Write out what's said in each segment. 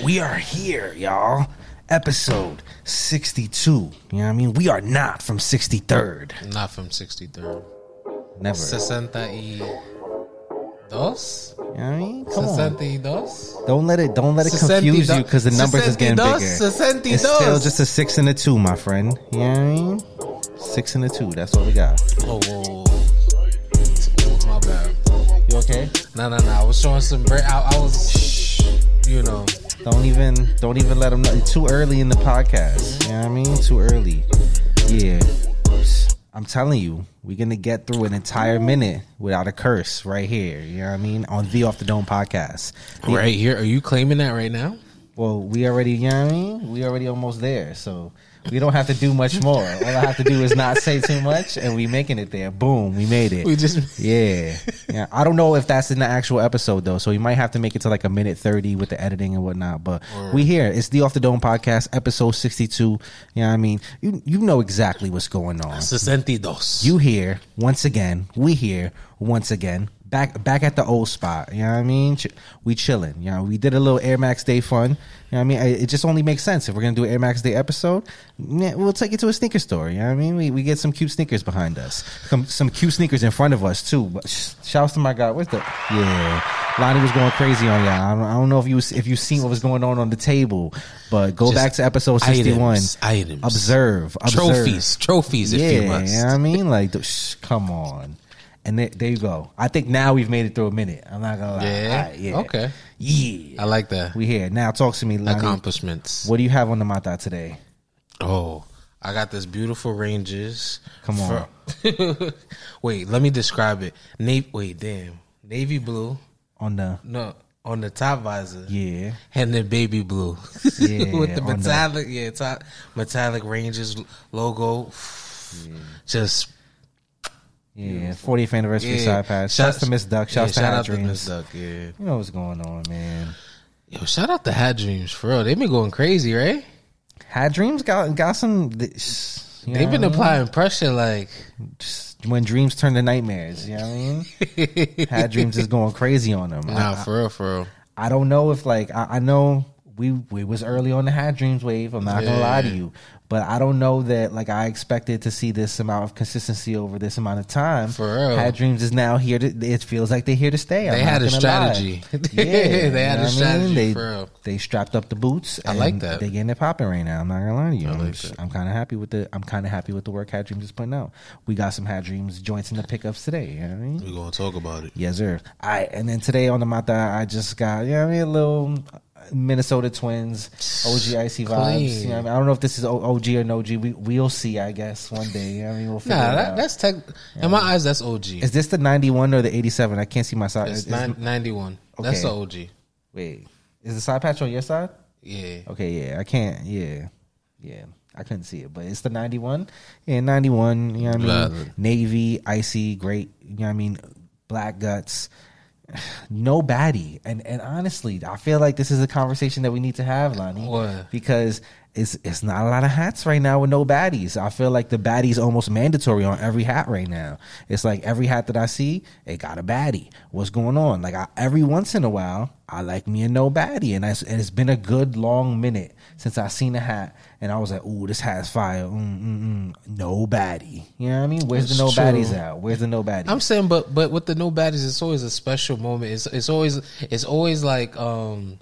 We are here, y'all. Episode 62. You know what I mean? We are not from 63rd. Not from 63rd. Never. 62. You know what I mean? Come on. 62. Don't let it don't let it confuse you because the numbers is getting bigger. 62. It's still just a six and a two, my friend. You know what I mean? Six and a two. That's what we got. Oh, whoa, whoa. My bad. You okay? No, no, no. I was showing some break. I, I was, you know. Don't even don't even let them know. Too early in the podcast. You know what I mean? Too early. Yeah. I'm telling you, we're gonna get through an entire minute without a curse right here. You know what I mean? On the Off the Dome podcast. The- Right here. Are you claiming that right now? Well, we already, you know what I mean? We already almost there. So we don't have to do much more. All I have to do is not say too much and we making it there. Boom, we made it. We just. Yeah. Yeah. I don't know if that's in the actual episode though. So we might have to make it to like a minute 30 with the editing and whatnot. But we here. It's the Off the Dome podcast, episode 62. You know what I mean? You you know exactly what's going on. 62. You here once again. We here once again. Back back at the old spot. You know what I mean? Ch- We chilling. You know, we did a little Air Max Day fun. You know what I mean? I- It just only makes sense if we're gonna do an Air Max Day episode. We'll take it to a sneaker store. You know what I mean? We we get some cute sneakers behind us. Some some cute sneakers in front of us too. But sh- shouts to my God. Where's the yeah? Lani was going crazy on y'all. I don't, I don't know if you if you seen what was going on on the table, but go Just back to episode sixty one. items, items. Observe, observe. Trophies. Trophies, if Yeah, you must. you know what I mean? Like, come on. And there, there you go. I think now we've made it through a minute. I'm not gonna lie. Yeah? Right, yeah. Okay. Yeah. I like that. we here now. Talk to me, Lani. Accomplishments. What do you have on the mata today? Oh, I got this beautiful ranges. Come on. Wait, let me describe it. Navy. Wait, damn. Navy blue. On the No, on the top visor. yeah, And then baby blue. Yeah, With the on the- metallic, yeah, top, metallic Rangers logo. Just yeah. 40th anniversary yeah. side pass. Shouts to Miss Duck. Shouts yeah, to shout out to Dreams. Miss Duck. Yeah. You know what's going on, man. Yo, shout out to Hat Dreams for real. They've been going crazy, right? Hat Dreams got got some. th- sh- you They've been I applying pressure like when dreams turn to nightmares. You know what I mean? Hat Dreams is going crazy on them. I- Nah, for real, for real. I don't know if like I, I know we we was early on the Hat Dreams wave. I'm not gonna lie to you, but I don't know that like I expected to see this amount of consistency over this amount of time. For real. Dreams is now here. To, it feels like they're here to stay. I'm They had a strategy. lie. They had a I mean? strategy, They, for real. they strapped up the boots. I like that. They getting it popping right now. I'm not gonna lie to you. I'm, like just- that. I'm kind of happy with the. I'm kind of happy with the work Hat Dreams is putting out. We got some Hat Dreams joints in the pickups today. You know what I mean? We're gonna talk about it. Yes, sir. Right, and then today on the Mata, I just got, you know what I mean, a little Minnesota Twins, OG Icy vibes. You know I, mean? I don't know if this is OG or no OG. We, we'll see, I guess, one day. You know I mean? We'll figure Nah, it that, out. that's tech. In my eyes, that's OG. Is this the 91 or the 87? I can't see my side. It's nine- 91. That's the OG. wait, is the side patch on your side? Yeah. Okay, yeah, I can't, yeah, yeah. I couldn't see it, but it's the 91. Yeah, 91, you know what I mean? Navy, icy, great, you know what I mean? Black guts. No baddie. And and honestly, I feel like this is a conversation that we need to have, Lani. What? Because it's it's not a lot of hats right now with no baddies. I feel like the baddie's almost mandatory on every hat right now. It's like every hat that I see, it got a baddie. What's going on? Like I, every once in a while, I like me a no baddie, and, and it's been a good long minute since I seen a hat, and I was like, "Ooh, this hat's fire." Mm, mm, mm. No baddie. You know what I mean? Where's the no true. baddies at? Where's the no baddies? I'm saying, but but with the no baddies, it's always a special moment. It's it's always it's always like um,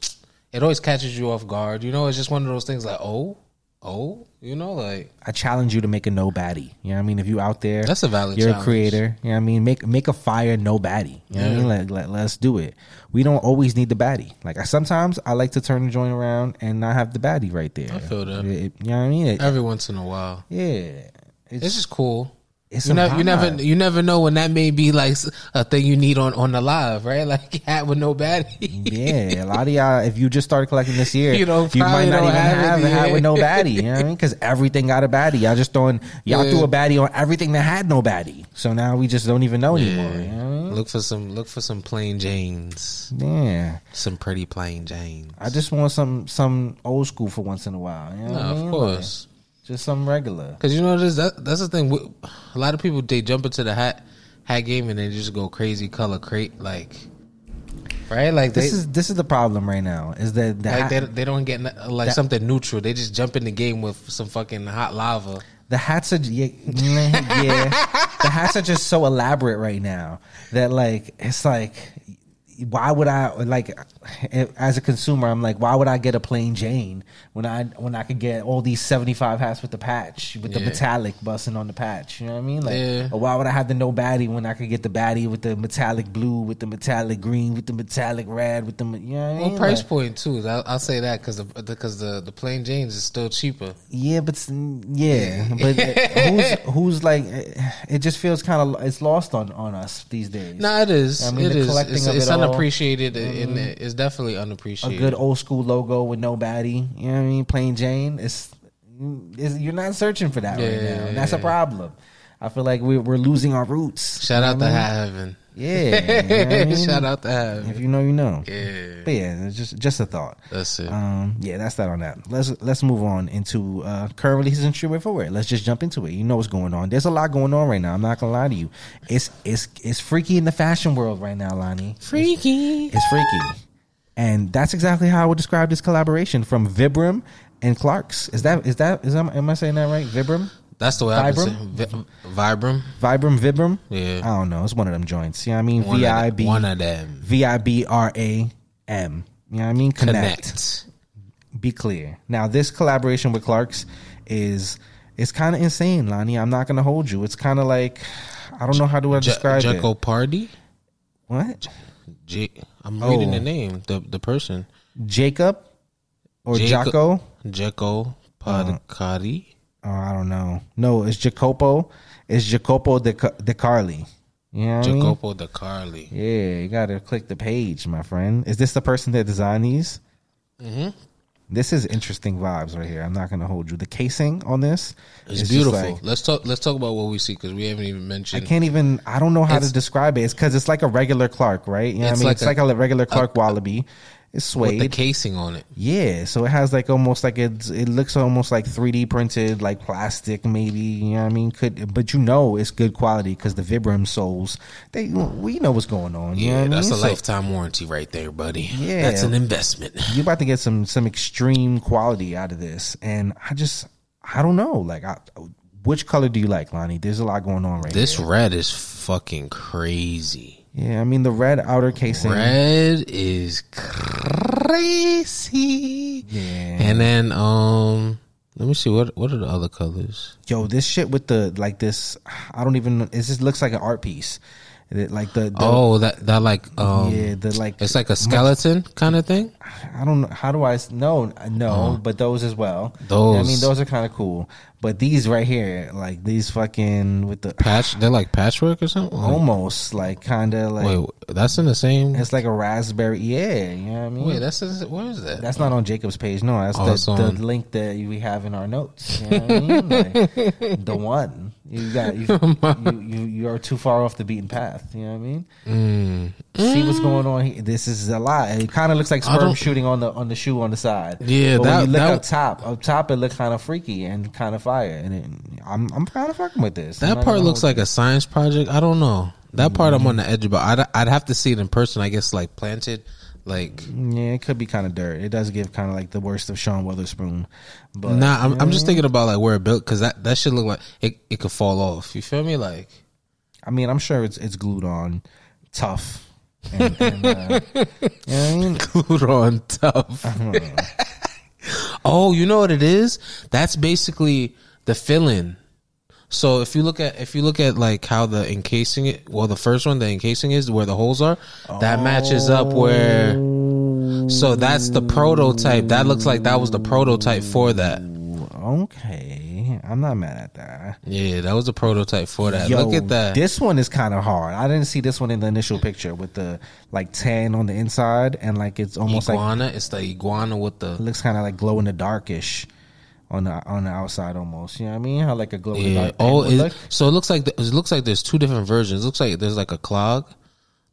it always catches you off guard. You know, it's just one of those things like oh oh, you know, like I challenge you to make a no baddie. You know what I mean? If you out there, That's a valid You're challenge. a creator. You know what I mean? Make make a fire no baddie. You know what I mean? Let, let, let's do it. We don't always need the baddie. Like I, sometimes I like to turn the joint around and not have the baddie right there. I feel that. It- you know what I mean? It- every once in a while, yeah. It's, it's just cool. It's You never, you never, you never know when that may be like a thing you need on on the live, right? Like hat with no baddie. Yeah, a lot of y'all, if you just started collecting this year, You don't you might not even have have, a hat with no baddie. You know what I mean? Because everything got a baddie. Y'all just throwing, y'all Yeah. threw a baddie on everything that had no baddie. So now we just don't even know anymore. You know what I mean? Look for some, look for some plain Janes, Yeah. some pretty plain Janes. I just want some some old school for once in a while. You know no, I mean? of course. Like, just some regular. Because you know this that, that's the thing. A lot of people they jump into the hat hat game and they just go crazy color crate. Like right? Like This they, is this is the problem right now. Is that the like hat, they, they don't get like that- something neutral. They just jump in the game with some fucking hot lava. the hats are yeah, yeah the hats are just so elaborate right now that like it's like why would I like as a consumer I'm like why would I get a plain Jane when I when I could get all these 75 hats with the patch with the Yeah. metallic busting on the patch you know what I mean like Yeah. or why would I have the no baddie when I could get the baddie with the metallic blue with the metallic green with the metallic red with the you know what I mean Well, price Like, point too. I'll, I'll say that because the because the the plain Janes is still cheaper. Yeah, but yeah, but uh, who's who's like? uh, It just feels kind of it's lost on on us these days. No, it is. I mean, it the is. It's, it's it all. Mm-hmm. unappreciated, and it's definitely unappreciated. a good old school logo with nobody. You know what I mean? Plain Jane. It's, it's you're not searching for that right now. And that's a problem. I feel like we're we're losing our roots. Shout out to Heaven. Yeah, you know I mean? Shout out to Heaven. If you know, you know. Yeah, But yeah, it's just just a thought. that's it. Um, yeah, that's that on that. Let's let's move on into uh, current releases and streetwear footwear. Let's just jump into it. You know what's going on. There's a lot going on right now. I'm not gonna lie to you. It's it's it's freaky in the fashion world right now, Lani. Freaky. It's freaky, and that's exactly how I would describe this collaboration from Vibram and Clark's. Is that is that is that, am I saying that right? Vibram, That's the way I Vibram? Vibram. Vi- Vibram. Vibram, Vibram. Yeah. I don't know. It's one of them joints. You know what I mean? One V I B One of them. V I B R A M. You know what I mean? Connect. be clear. Now, this collaboration with Clark's is it's kind of insane, Lani. I'm not gonna hold you. It's kind of like I don't know how do I describe Jekyll it. Party. What J- I'm Oh. reading the name. The the person. Jacob or Jacob- Jaco? Jekyll Padcari. Oh, I don't know. No, it's Jacopo. It's Jacopo de de Carli. You know I mean? Jacopo de Carli. Yeah, you gotta click the page, my friend. Is this the person that designed these? Mm-hmm. This is interesting vibes right here. I'm not gonna hold you. The casing on this It's is beautiful. like- let's talk. Let's talk about what we see because we haven't even mentioned. I can't even. I don't know how to describe it. It's because it's like a regular Clark, right? You know what I It's mean? like it's a- like a regular Clark Wallaby. It's with the casing on it. yeah, so it has like almost like it's. It looks almost like 3D printed, like plastic, maybe. You know what I mean? Could, but you know it's good quality because the Vibram soles. They, we know what's going on. You know Yeah, what I that's mean? a So lifetime warranty right there, buddy. Yeah. that's an investment. You're about to get some some extreme quality out of this, and I just, I don't know. Like, I, which color do you like, Lani? There's a lot going on right This here. red is fucking crazy. Yeah, I mean the red outer casing. Red is crazy. Yeah. And then um let me see what what are the other colors? Yo, this shit with the like this, I don't even. It just looks like an art piece. It, like the, the oh, that that like um yeah, the like it's like a skeleton kind of thing. I don't know how do I no no, but those as well. Those. I mean those are kind of cool, but these right here, like these fucking with the Patch they're like patchwork or something. Almost like kind of like wait, that's in the same it's like a raspberry. Yeah, you know what I mean. Wait, that's what is that? that's not on Jacob's page. No, that's Oh, the, the link that we have in our notes. You know what I mean? Like, the one you got you, you you you are too far off the beaten path. You know what I mean? Mm. See what's going on here. This is a lot. It kind of looks like sperm shooting on the on the shoe on the side. Yeah, but that- when you look that- up top, up top it looked kind of freaky and kind of fire. And it, I'm I'm kind of fucking with this. That part looks like a science project. I don't know. That part I'm on the edge about. I'd I'd have to see it in person. I guess like planted, like. Yeah, it could be kind of dirt. It does give kind of like the worst of Sean Wotherspoon. But nah. I'm I'm just thinking about like where it built because that that should look like it it could fall off. You feel me? Like I mean, I'm sure it's it's glued on, tough. And, and, uh, you know I mean? glued on tough. oh, you know what it is? That's basically the filling. So if you look at if you look at like how the encasing it, well, the first one the encasing is where the holes are. That matches up where. So that's the prototype. That looks like that was the prototype for that. Okay, I'm not mad at that. Yeah, that was the prototype for that. Yo, Look at that. This one is kind of hard. I didn't see this one in the initial picture with the like tan on the inside and like it's almost like iguana. it's the iguana with the looks kind of like glow in the darkish on the on the outside almost. You know what I mean? How like a glow yeah. dark. Oh, it, look. so it looks like the, it looks like there's two different versions. It looks like there's like a clog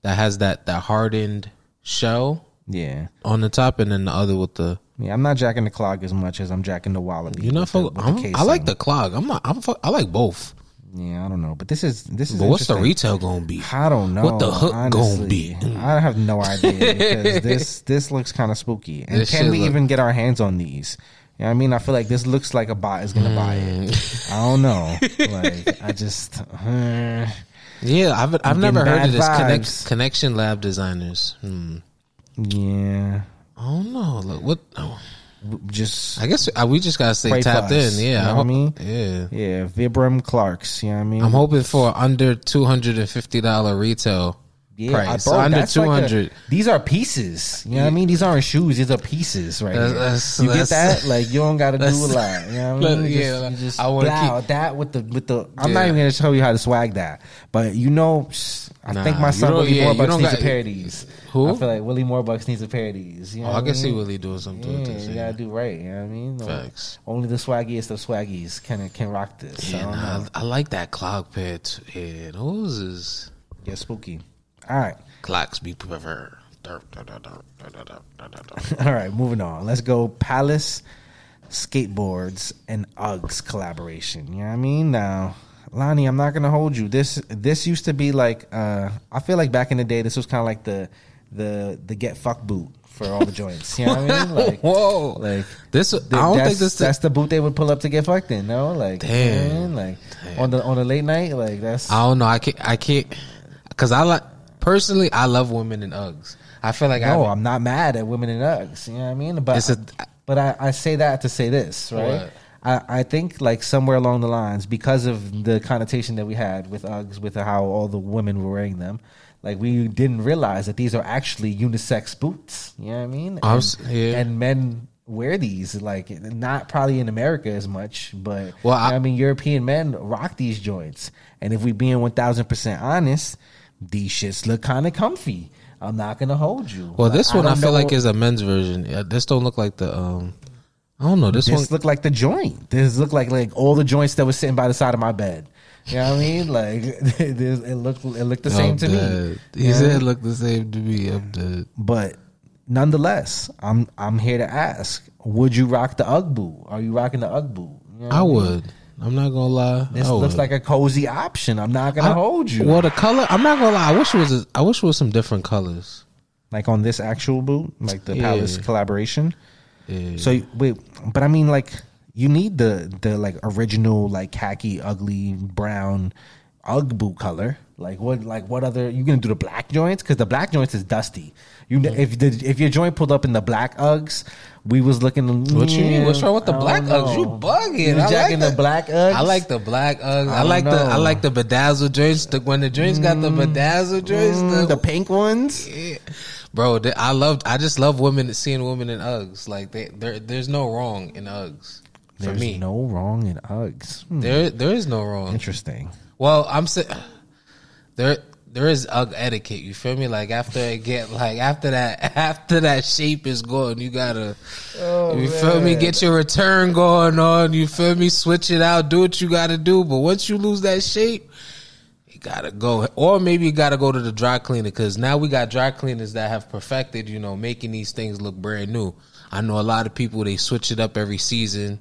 that has that that hardened shell yeah. on the top, and then the other with the. Yeah, I'm not jacking the clog as much as I'm jacking the wallaby. You know, with the- fuck, the I'm, like the clog. I'm not. I'm. fuck- I like both. Yeah, I don't know, but this is this is. But what's the retail gonna be? I don't know. What the hook gonna be? I have no idea because this this looks kind of spooky. And This can we look- even get our hands on these? You know what I mean? I feel like this looks like a bot is gonna buy Mm. it. I don't know. Like I just uh, Yeah, I've I've I'm never heard of this connect, connection lab designers. Hmm. yeah. I don't know. Look, what? oh, Just I guess uh, we just gotta stay tapped us, in. you Yeah, know I what I mean? Yeah, yeah, Vibram Clarks. You know what I mean? I'm hoping for under two hundred and fifty dollar retail Yeah, price. Bro, under two hundred. like these are pieces. You know what I mean? These aren't shoes. These are pieces, right? That's- that's- you get that? Like you don't got to do a lot. You know what I mean? Yeah, just, just I wanna keep- that with the with the. I'm not even gonna show you how to swag that, but you know, I Nah, think my son Willie yeah, Moorbucks needs got- a pair of these. Who? I feel like Willie Moorbucks needs a pair of these. You oh, know Oh, I can mean? see Willie doing something Yeah, this. you gotta do right. You know what I mean? Facts. Only the swaggiest of swaggies can can rock this. Yeah, don't nah. I, I like that clock pair. Too. Yeah, those is Get spooky. All right. Clocks be preferred. All right, moving on. Let's go Palace Skateboards and Uggs collaboration. You know what I mean? Now, Lani, I'm not gonna hold you. This this used to be like uh, I feel like back in the day this was kinda like the the the get fuck boot for all the joints. You know what I mean? Like, Whoa! Like this, I don't think this. That's the boot they would pull up to get fucked in. No, like damn, man, like damn. on the on the late night, like that's. I don't know. I can't. I can't. Cause I like personally. I love women in Uggs. I feel like no, I. I'm not mad at women in Uggs. You know what I mean? But a- but I, I say that to say this, right? What? I, I think like somewhere along the lines, because of the connotation that we had with Uggs, with how all the women were wearing them, like we didn't realize that these are actually unisex boots. You know what I mean? I And, was- yeah. and men wear these, like not probably in America as much, but Well, you know I- I mean, European men rock these joints, and if we being one thousand percent honest, these shits look kind of comfy. I'm not gonna hold you. well, this one I, don't feel know- like is a men's version. Yeah, This don't look like the. um I don't know. This, this one. look like the joint. This look like like all the joints that was sitting by the side of my bed. You know what I mean? Like this, it looked it looked the same I'm to me. He You know what I said it looked the same to me. I'm dead. But nonetheless, I'm I'm here to ask: Would you rock the UGG boot? Are you rocking the UGG boot? You know what I mean? would. I'm not gonna lie. This I looks like a cozy option. I'm not gonna I- hold you. Well, the color. I'm not gonna lie. I wish it was. A, I wish it was some different colors. Like on this actual boot, like the Yeah. Palace collaboration. Yeah. So wait, but I mean, like you need the the like original like khaki, ugly brown UGG boot color. Like what? Like what other? You gonna do the black joints? Because the black joints is dusty. You if the if your joint pulled up in the black Uggs, we was looking. What you mean? What's wrong with the I black don't Uggs? You bugging. You I like the the- black Uggs? I like the black Uggs. I, I like don't the I like the bedazzled joints. The, when the joints got the bedazzled joints, Mm, the, the pink ones. Yeah. bro. they- I love. I just love women seeing women in Uggs. Like they, there, there's no wrong in Uggs for There's me. no wrong in Uggs. Hmm, there, there is no wrong. Interesting. Well, I'm saying there there is UGG etiquette. You feel me? Like after it get like after that after that shape is gone, you gotta oh, you feel me? Get your return going on. You feel me? Switch it out. Do what you gotta do. But once you lose that shape. You gotta go, or maybe you gotta go to the dry cleaner because now we got dry cleaners that have perfected, you know, making these things look brand new. I know a lot of people they switch it up every season,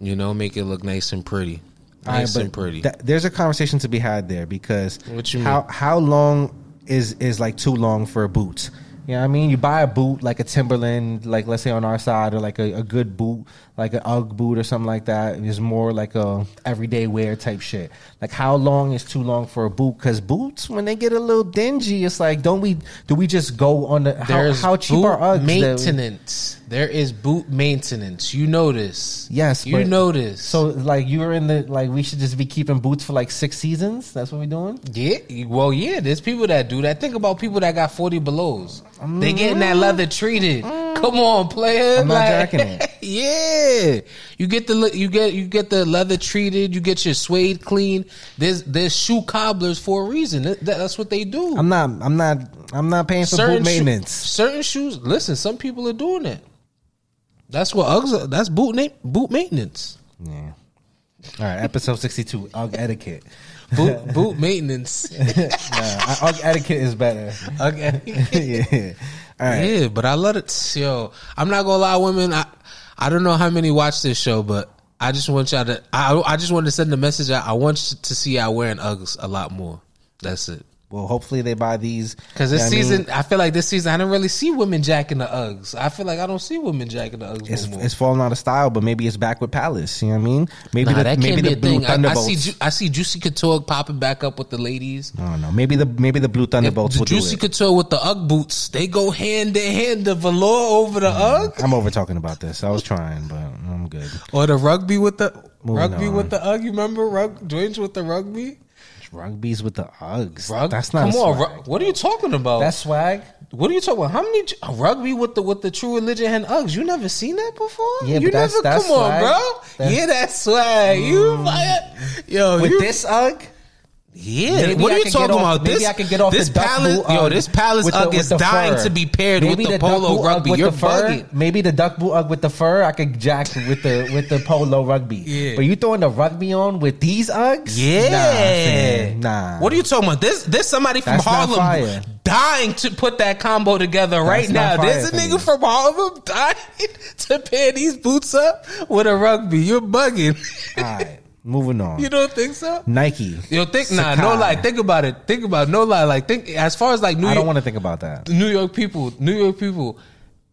you know, make it look nice and pretty, Right, nice but pretty. th- there's a conversation to be had there because how mean? how long is is like too long for a boot? You know what I mean? You buy a boot like a Timberland, like let's say on our side, or like a, a good boot, like an UGG boot or something like that. Is more like a everyday wear type shit. Like how long is too long for a boot? Because boots, when they get a little dingy, it's like don't we do we just go on the how, how cheap are Uggs? maintenance. There is boot maintenance. You notice? Yes, you know. So like you're in the like we should just be keeping boots for like six seasons. That's what we're doing. yeah, well, yeah. There's people that do that. Think about people that got forty belows. They getting that mm-hmm. leather treated. Mm-hmm. Come on, player. I'm not jacking it. yeah, you get the you get you get the leather treated. You get your suede clean. There's there's shoe cobblers for a reason. That- that's what they do. I'm not. I'm not. I'm not paying for boot sho- maintenance. certain shoes. Listen, some people are doing it. That's what Uggs. Are, that's boot na- boot maintenance. yeah. All right. Episode sixty-two. UGG etiquette. Boot boot maintenance. Nah, UGG etiquette is better. okay. yeah. All right. Yeah, but I love it. Yo, I'm not gonna lie, women. I I don't know how many watch this show, but I just want y'all to. I I just wanted to send the message out. I want to see y'all wearing Uggs a lot more. That's it. Well, hopefully they buy these Because this you know what I mean? season, I feel like this season, I don't really see women jacking the Uggs. I feel like I don't see women jacking the Uggs It's, no it's falling out of style, but maybe it's back with Palace. You know what I mean? Maybe Nah, the, that maybe the Blue thing. I, I see, I see Juicy Couture popping back up with the ladies. I don't know. Maybe the maybe the Blue Thunderbolts the will do Juicy. Couture with the UGG boots, they go hand in hand. The velour over the mm, UGG, I'm over talking about this. I was trying, but I'm good. or the rugby with the Moving rugby on. with the UGG. You remember rug joints with the rugby? Rugby's with the Uggs. Rug- That's not Come on, swag. ru- what are you talking about? That's swag. what are you talking about? How many rugby with the with the True Religion and Uggs? You never seen that before? Yeah, you but that's- never. that's come on, bro. That's- yeah, that's swag. You mm. fire, yo. With you, this Ugg, Yeah, Maybe what I are you talking get off- about? maybe this, I can get off this the palace, boot yo. Um, this palace the- Ugg is dying fur. to be paired maybe with the, duck polo uh, rugby. with You're the fur. bugging. Maybe the duck boot Ugg uh, with the fur. I could jack with the with the polo rugby. Yeah. But you throwing the rugby on with these Uggs? Yeah, Nah, nah. What are you talking about? This there's somebody from That's. Harlem dying to put that combo together right now. There's a nigga me. from Harlem dying to pair these boots up with a rugby. You're bugging. All right, moving on. you don't think so? Nike. Yo, think nah, no lie. Think about it. Think about it. no lie. Like think as far as like New I don't want to think about that. New York people, New York people,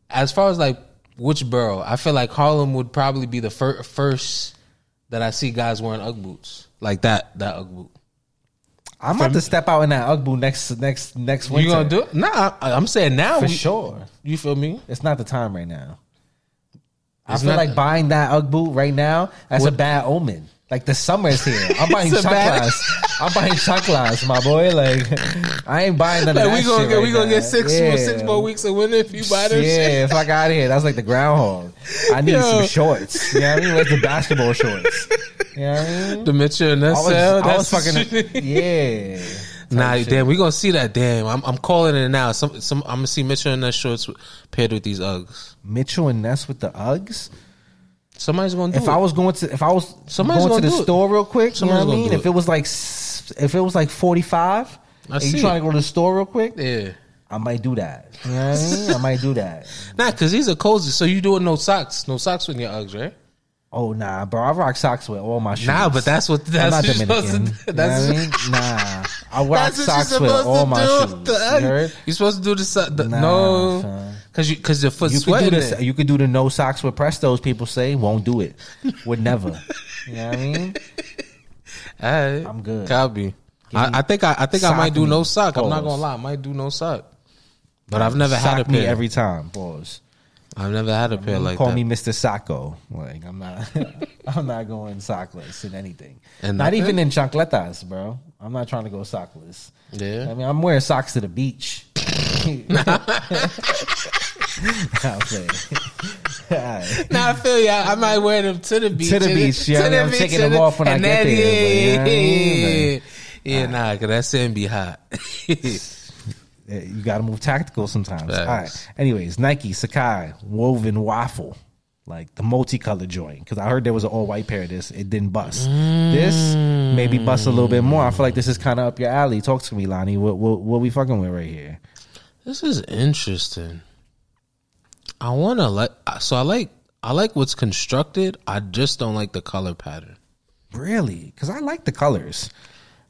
as far as like which borough, I feel like Harlem would probably be the fir- first that I see guys wearing UGG boots like that. That UGG boot. I'm about to step out in that Ugg boot next next next winter. You gonna do it? Nah, I, I'm saying now. for we- sure? You feel me? It's not the time right now. I It's feel not- like buying that UGG boot right now. That's a bad omen. Like the summer is here. I'm buying chocolates. I'm buying chocolates, my boy. Like I ain't buying none of Like that we gonna shit get right we gonna now. get six Yeah. more six more weeks of winter if you buy this Yeah, shit. fuck out of here. That's like the groundhog. I need Yo. some shorts. You know what I mean? Where's the basketball shorts? You know what I mean? The Mitchell and that I was. I was that's fucking yeah. Nah, shit. damn, we gonna see that. Damn, I'm I'm calling it now. Some some I'm gonna see Mitchell and Ness shorts paired with these Uggs. Mitchell and Ness with the Uggs. Somebody's gonna do If it. I was going to, if I was Somebody's going to the do it. store real quick, you know what I mean? If it. it was like, if it was like forty five, and you trying to go to the store real quick, yeah. I might do that. You know what I mean? I might do that. Nah, cause these are cozy. So you doing no socks, no socks with your Uggs, right? Oh nah, bro, I rock socks with all my shoes. Nah, but that's what I'm that's not you're supposed Dominican. to do. You That's, know what I mean? Nah, I rock that's socks with all my shoes. the You? You're supposed to do the, the Nah, no, cause you cause your foot's You could sweating. do this. it. You could do the no socks with Prestos. People say won't do it. Would never. You know what I mean? All right. I'm good. Copy. I, I think I, I think I might do no sock. I'm not gonna lie, I might do no sock. But I've never had a Sock me pair. every time. Pause. I've never had a pair like that. Call that. me Mr. Sacco. Like I'm not. I'm not going sockless in anything. And not even in chancletas, bro. I'm not trying to go sockless. Yeah. I mean, I'm wearing socks to the beach. Playing. Alright. Nah, I feel ya. I might wear them to the beach. To the beach, yeah, I mean, I'm taking them off when I get there, Yeah, but, you yeah, yeah. yeah nah, cause that sand be hot. Yeah, You got to move tactical sometimes. All right. Anyways, Nike Sacai woven waffle, like the multicolored joint. Because I heard there was an all white pair of this. It didn't bust. This mm. maybe bust a little bit more. I feel like this is kind of up your alley. Talk to me, Lani. What what, what we fucking with right here? this is interesting. I want to like. So I like. I like what's constructed. I just don't like the color pattern. Really? Because I like the colors.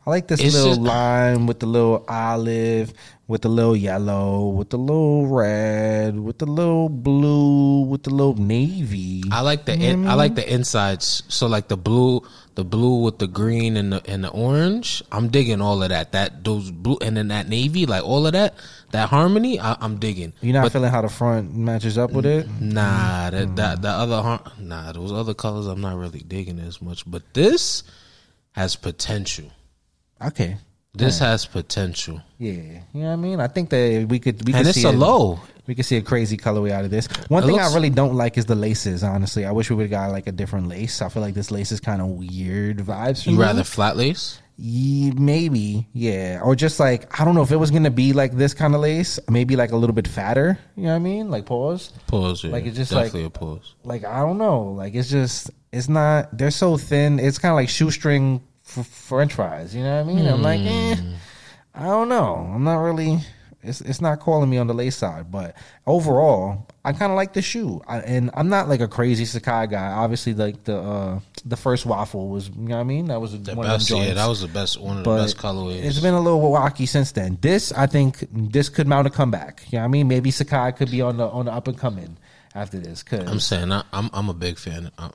I like this It's little just- lime with the little olive, with the little yellow, with the little red, with the little blue, with the little navy. I like the in, I like the insides. So like the blue, the blue with the green and the and the orange. I'm digging all of that. That those blue and then that navy, like all of that, that harmony. I, I'm digging. You're not But feeling how the front matches up with it? nah, that hmm. that the other har- nah, those other colors I'm not really digging as much. But this has potential. Okay. This has potential, Yeah, you know what I mean. I think that we could we and could it's see a low. We could see a crazy colorway out of this. One It thing looks- I really don't like is the laces. Honestly, I wish we would have got like a different lace. I feel like this lace is kind of weird vibes. For You me. rather flat lace? Ye- maybe, yeah, or just like I don't know if it was gonna be like this kind of lace, maybe like a little bit fatter. You know what I mean? Like pause. Pause. Yeah. Like, it's just definitely like- a pause. Like I don't know. Like it's just it's not. They're so thin. It's kind of like shoestring f- French fries. You know what I mean? I'm like, eh, I don't know. I'm not really. It's it's not calling me on the lace side, but overall, I kind of like the shoe. I, and I'm not like a crazy Sacai guy. Obviously, like the uh, the first waffle was, you know what I mean? That was The one of best, yeah, that was the best one of the best colorways. It's been a little wacky since then. This, I think, this could mount a comeback. You know what I mean? Maybe Sacai could be on the on the up and coming after this. Cause I'm saying I, I'm I'm a big fan. I,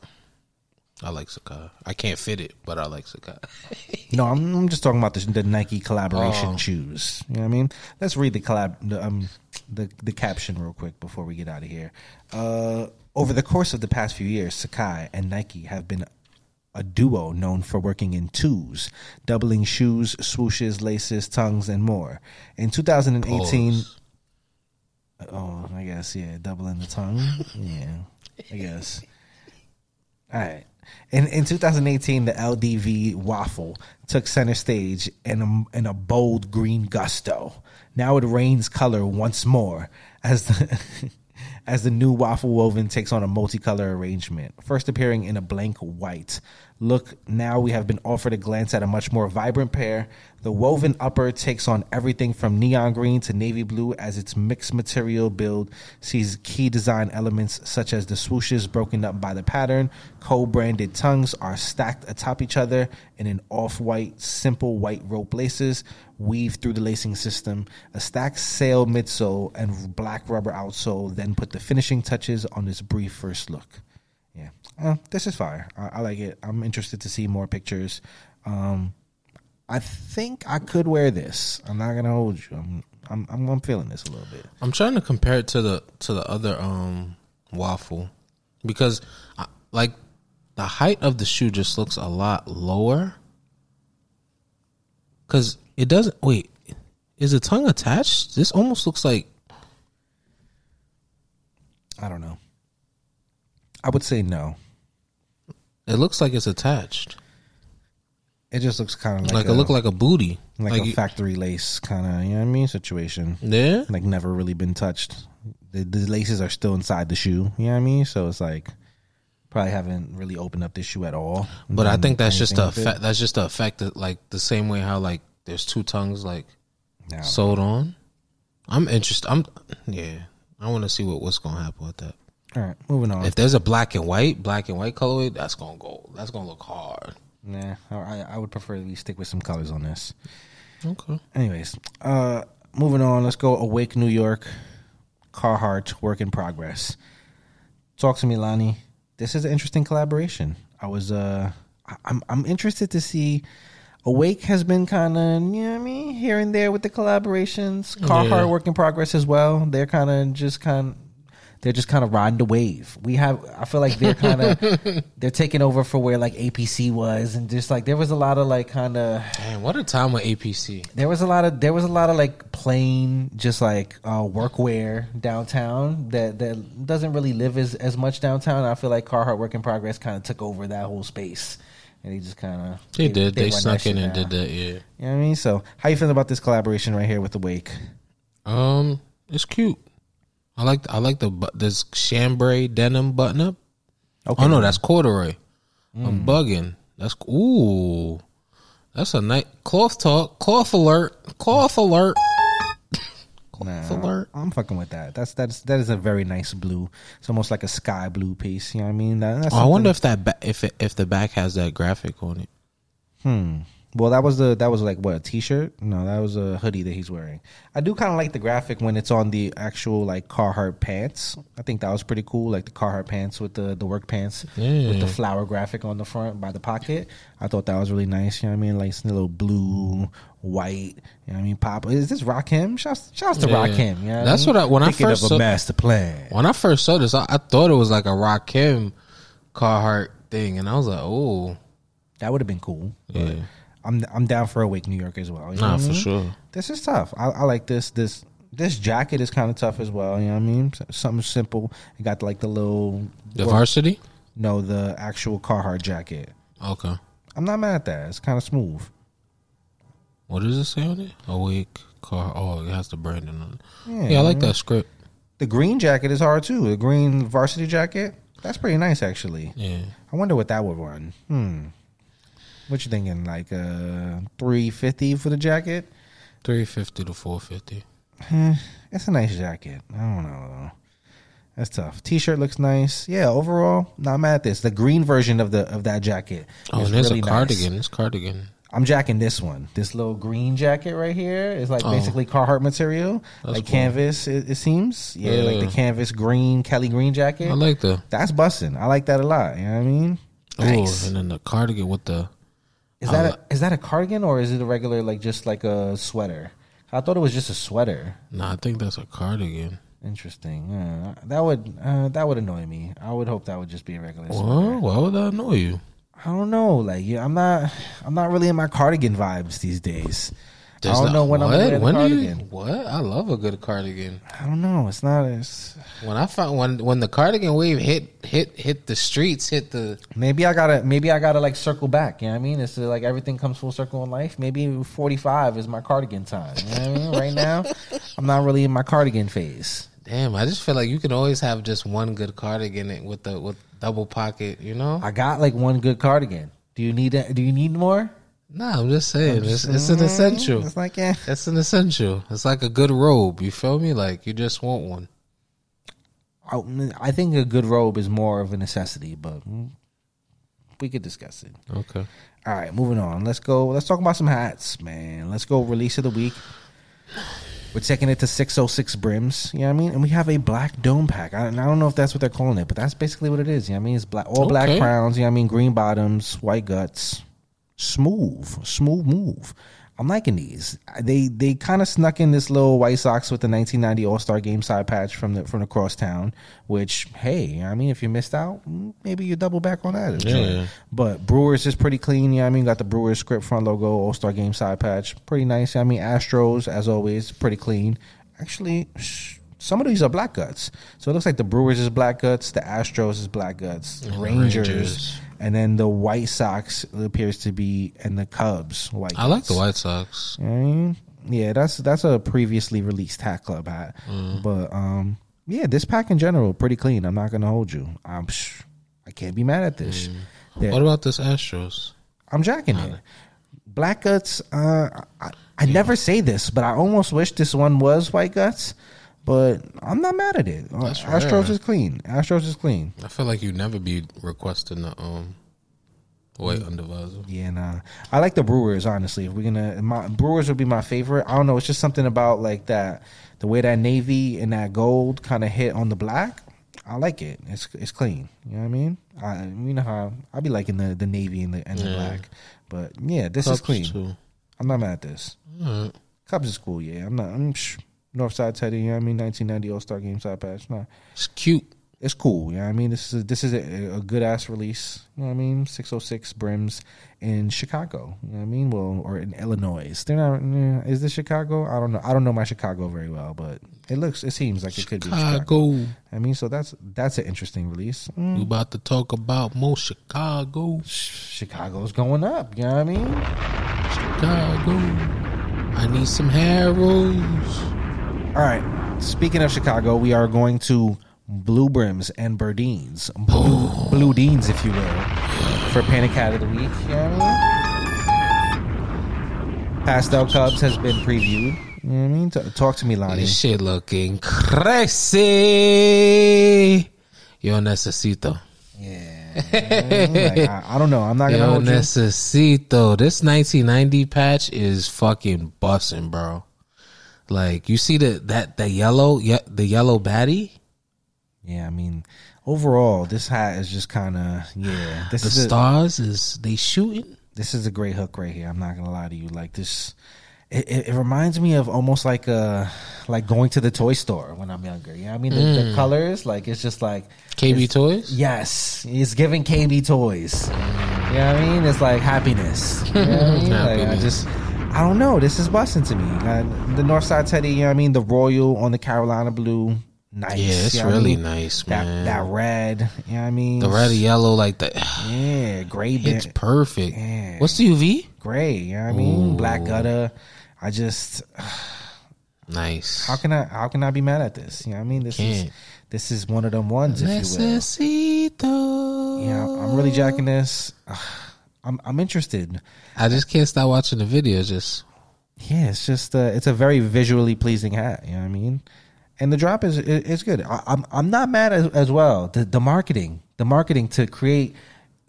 I like Sacai. I can't fit it, but I like Sacai. No, I'm, I'm just talking about the, the Nike collaboration Oh. shoes. You know what I mean? Let's read the collab the um the the caption real quick before we get out of here. Uh, over the course of the past few years, Sacai and Nike have been a duo known for working in twos, doubling shoes, swooshes, laces, tongues, and more. In 2018, Pause. oh, I guess yeah, doubling the tongue. yeah, I guess. All right. In in 2018, the LDV waffle took center stage in a, in a bold green gusto. Now it rains color once more as the as the new waffle woven takes on a multicolor arrangement. First appearing in a blank white. Look, now we have been offered a glance at a much more vibrant pair. The woven upper takes on everything from neon green to navy blue as its mixed material build sees key design elements such as the swooshes broken up by the pattern. Co-branded tongues are stacked atop each other in an off-white, simple white rope laces weave through the lacing system. A stacked sail midsole and black rubber outsole then put the finishing touches on this brief first look. Yeah, uh, this is fire. I, I like it. I'm interested to see more pictures. Um, I think I could wear this. I'm not gonna hold you. I'm I'm I'm, I'm feeling this a little bit. I'm trying to compare it to the to the other um waffle because I, like the height of the shoe just looks a lot lower. Cause it doesn't wait. Is the tongue attached? This almost looks like I don't know. I would say no. it looks like it's attached. It just looks kind of like, Like, a, it look like a booty. like, Like, a you- factory lace kind of you know what I mean situation. yeah. Like never really been touched. The, the laces are still inside the shoe. You know what I mean? So it's like probably haven't really opened up this shoe at all. But I think that's just a the effect. That's just the effect that like the same way how like there's two tongues like sewed on. I'm interested. I'm yeah. I want to see what what's gonna happen with that. All right, moving on. If there's a black and white, black and white colorway, that's gonna go. That's gonna look hard. Nah, I, I would prefer we stick with some colors on this. Okay. Anyways, uh, moving on. Let's go. Awake New York, Carhartt, work in progress. Talk to me, Lani. This is an interesting collaboration. I was, uh, I'm, I'm interested to see. Awake has been kind of, you know what I mean, here and there with the collaborations. Carhartt, Yeah. work in progress as well. They're kind of just kind. They're just kind of riding the wave. We have, I feel like they're kind of, they're taking over for where like APC was, and just like there was a lot of like kind of Man, what a time with APC. there was a lot of there was a lot of like plain just like uh workwear downtown that that doesn't really live as as much downtown. I feel like Carhartt Work in Progress kind of took over that whole space. And they just kind of They, did. They, that snuck in and now. did that. Yeah. You know what I mean? So, how you feeling about this collaboration right here with the Wake? Um, it's cute. I like. I like the this chambray denim button up. Okay, Oh no, that's corduroy. I'm bugging. That's ooh. That's a nice cloth talk. Cloth alert. Cloth alert. Nah, Cloth alert. I'm fucking with that. That's that's that is a very nice blue. It's almost like a sky blue piece. You know what I mean? That, that's Oh, I wonder if that ba- if it, if the back has that graphic on it. Hmm. Well, that was the that was like what a t-shirt? No, that was a hoodie that he's wearing. I do kind of like the graphic when it's on the actual like Carhartt pants. I think that was pretty cool, like the Carhartt pants with the the work pants with the flower graphic on the front by the pocket. I thought that was really nice. You know what I mean? Like some little blue, white. You know what I mean? Pop. Is this Rakim? Shouts, shouts to Yeah. Rakim. You know That's what I- when I first of saw- a master plan. When I first saw this, I, I thought it was like a Rock Rakim Carhartt thing, and I was like, oh, That would have been cool. But Yeah. I'm I'm down for a Awake New York as well. You nah, I for mean? sure. This is tough. I, I like this. This this jacket is kind of tough as well. You know what I mean? Something simple. It got like the little The well, varsity. no, the actual Carhartt jacket. Okay. I'm not mad at that. It's kind of smooth. What does it say on it? Awake car. Oh, it has the branding on it. Yeah, Yeah, I like that script. The green jacket is hard too. The green varsity jacket. That's pretty nice actually. Yeah. I wonder what that would run. Hmm. What you thinking? Like uh, three fifty for the jacket? Three fifty to four fifty. eh, it's a nice jacket. I don't know though. That's tough. T-shirt looks nice. Yeah, overall, not mad at this. The green version of the of that jacket. Oh, and there's really a nice. cardigan. It's cardigan. I'm jacking this one. This little green jacket right here is like Oh. basically Carhartt material, That's like cool. canvas. It, it seems, yeah, like the canvas green Kelly green jacket. I like the. That's busting. I like that a lot. You know what I mean? Oh, Nice. and then the cardigan with the. Is that a, is that a cardigan or is it a regular like just like a sweater? I thought it was just a sweater. No, I think that's a cardigan. Interesting. Uh, that would uh, that would annoy me. I would hope that would just be a regular sweater. Well, why would that annoy you? I don't know. Like, yeah, I'm not. I'm not really in my cardigan vibes these days. There's I don't not- know when I'm what? gonna wear the When you- cardigan. what? I love a good cardigan. I don't know. It's not as. When I found when when the cardigan wave hit hit hit the streets, hit the Maybe I gotta. Maybe I gotta like circle back. You know what I mean? It's uh, like everything comes full circle in life. Maybe 45 is my cardigan time. You know what I mean? Right now, I'm not really in my cardigan phase. damn. I just feel like you can always have just one good cardigan with the with double pocket. You know? I got like one good cardigan. Do you need it? Do you need more? Nah, I'm just saying it's it's an essential. It's like yeah. It's an essential. It's like a good robe. You feel me? Like you just want one. I, I think a good robe is more of a necessity, but we could discuss it. Okay. All right, moving on. Let's go. Let's talk about some hats, man. Let's go. Release of the week. We're taking it to 606 brims. You know what I mean? And we have a black dome pack. I, I don't know if that's what they're calling it, but that's basically what it is. You know what I mean? It's black, all black crowns. You know what I mean? Green bottoms, white guts. Smooth, smooth move. I'm liking these. They they kind of snuck in this little White Sox with the 1990 All Star Game side patch from the from the crosstown. Which hey, I mean, if you missed out, maybe you double back on that. Yeah. But Brewers is pretty clean. Yeah, I mean, got the Brewers script front logo, All Star Game side patch, pretty nice. I mean, Astros as always, pretty clean. Actually, sh- some of these are black guts. So it looks like the Brewers is black guts, the Astros is black guts, And the Rangers, Rangers. and then the White Sox appears to be, and the Cubs white. I like the. White Sox. You know what I mean? Yeah, that's that's a previously released Hat Club hat, Mm. but um, yeah, this pack in general pretty clean. I'm not gonna hold you. I'm, psh, I can't be mad at this. Yeah. What about this Astros? I'm jacking it. Black guts. Uh, I, I never say this, but I almost wish this one was white guts. But I'm not mad at it. Uh, That's Astros rare. is clean. Astros is clean. I feel like you'd never be requesting the um white undervisor. Yeah, nah. I like the Brewers. Honestly, if we're gonna, my Brewers would be my favorite. I don't know. It's just something about like that, the way that navy and that gold kind of hit on the black. I like it. It's it's clean. You know what I mean? I you know how I be liking the the navy and the and the Yeah. black. But yeah, this Cubs is clean. too. I'm not mad at this. Alright. Cubs is cool. Yeah, I'm not. I'm psh, Northside Teddy. You know what I mean? 1990 All Star Game side patch. Nah, It's cute. it's cool. You know what I mean? This is this is a, a good ass release. You know what I mean? 606 brims in Chicago. You know what I mean? Well, or in Illinois. They're not. Is this Chicago? I don't know. I don't know my Chicago very well, but it looks. It seems like it could be Chicago. Chicago. I mean, so that's that's an interesting release. Mm, We about to talk about more Chicago. Chicago's going up. You know what I mean? Chicago. I need some harrows. All right. Speaking of Chicago, we are going to Blue Brims and Burdeens. Blue, Blue Deans, if you will, for Panic Hat of the Week. You know what I mean? Pastel Cubs has been previewed. You know what I mean? T- talk to me, Lani. This shit looking crazy. Yo necesito. Yeah. Like, I, I don't know. I'm not going to Yo necesito. This 1990 patch is fucking busting, bro. Like you see the that the yellow, yeah, the yellow baddie. Yeah, I mean, overall, this hat is just kind of, yeah. This The is a- stars is they shooting. this is a great hook right here. I'm not gonna lie to you. Like this, it, it, it reminds me of almost like uh like going to the toy store when I'm younger. You know what I mean? The, the colors, like it's just like KB Toys. Yes, it's giving KB toys. You know what I mean? It's like happiness. You know what I mean? Like, I just. I don't know. This is busting to me. Uh, the Northside Teddy, you know what I mean? The Royal on the Carolina Blue. Nice. Yeah, it's you know what I really mean? nice, That man. that red, you know what I mean? the red and yellow like that. Yeah, gray It's perfect. Yeah. What's the UV? gray. You know what I mean? Ooh. Black gutter. I just Nice. how can I how can I be mad at this? You know what I mean? This is Can't. this is one of them ones, if you will. Necesito. Yeah, I'm really jacking this. I'm I'm interested. I just can't stop watching the videos. Just yeah, it's just uh, it's a very visually pleasing hat. You know what I mean? And the drop is is good. I, I'm I'm not mad as, as well. The the marketing, the marketing to create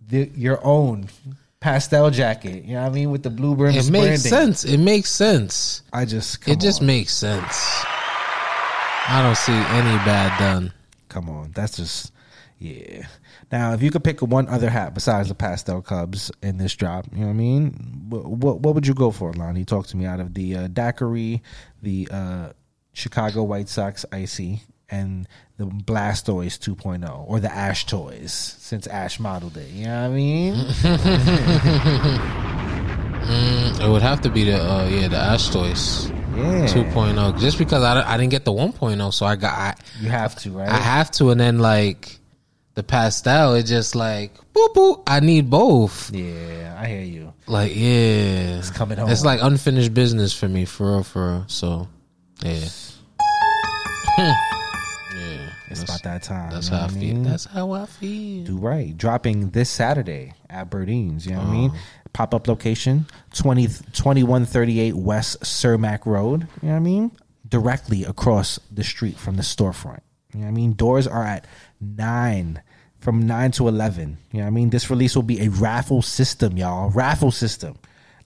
the, your own pastel jacket. You know what I mean with the blue brims. It makes sense. It makes sense. I just it just on. makes sense. I don't see any bad done. Come on, that's just yeah. Now, if you could pick one other hat besides the pastel Cubs in this drop, you know what I mean? What what, what would you go for, Lani? Talk to me out of the uh, daiquiri, the uh, Chicago White Sox icy, and the Blastoise 2.0, or the Ash toys since Ash modeled it. You know what I mean? It would have to be the uh, yeah the Astois Yeah, 2.0 just because I, I didn't get the 1.0 so I got I, you have to, right? I have to and then like the pastel it just like boop boop I need both yeah, I hear you. like yeah it's coming home. it's like unfinished business for me for real for real so yeah yeah It's about that time. that's how I what feel mean? that's how I feel Do right. Dropping this Saturday at Burdeens. You know what I Oh. mean? Pop up location 20, 2138 West Cermak Road. You know what I mean? Directly across the street from the storefront. You know what I mean? Doors are at 9 from 9 to 11. You know what I mean? This release will be a raffle system, y'all. Raffle system.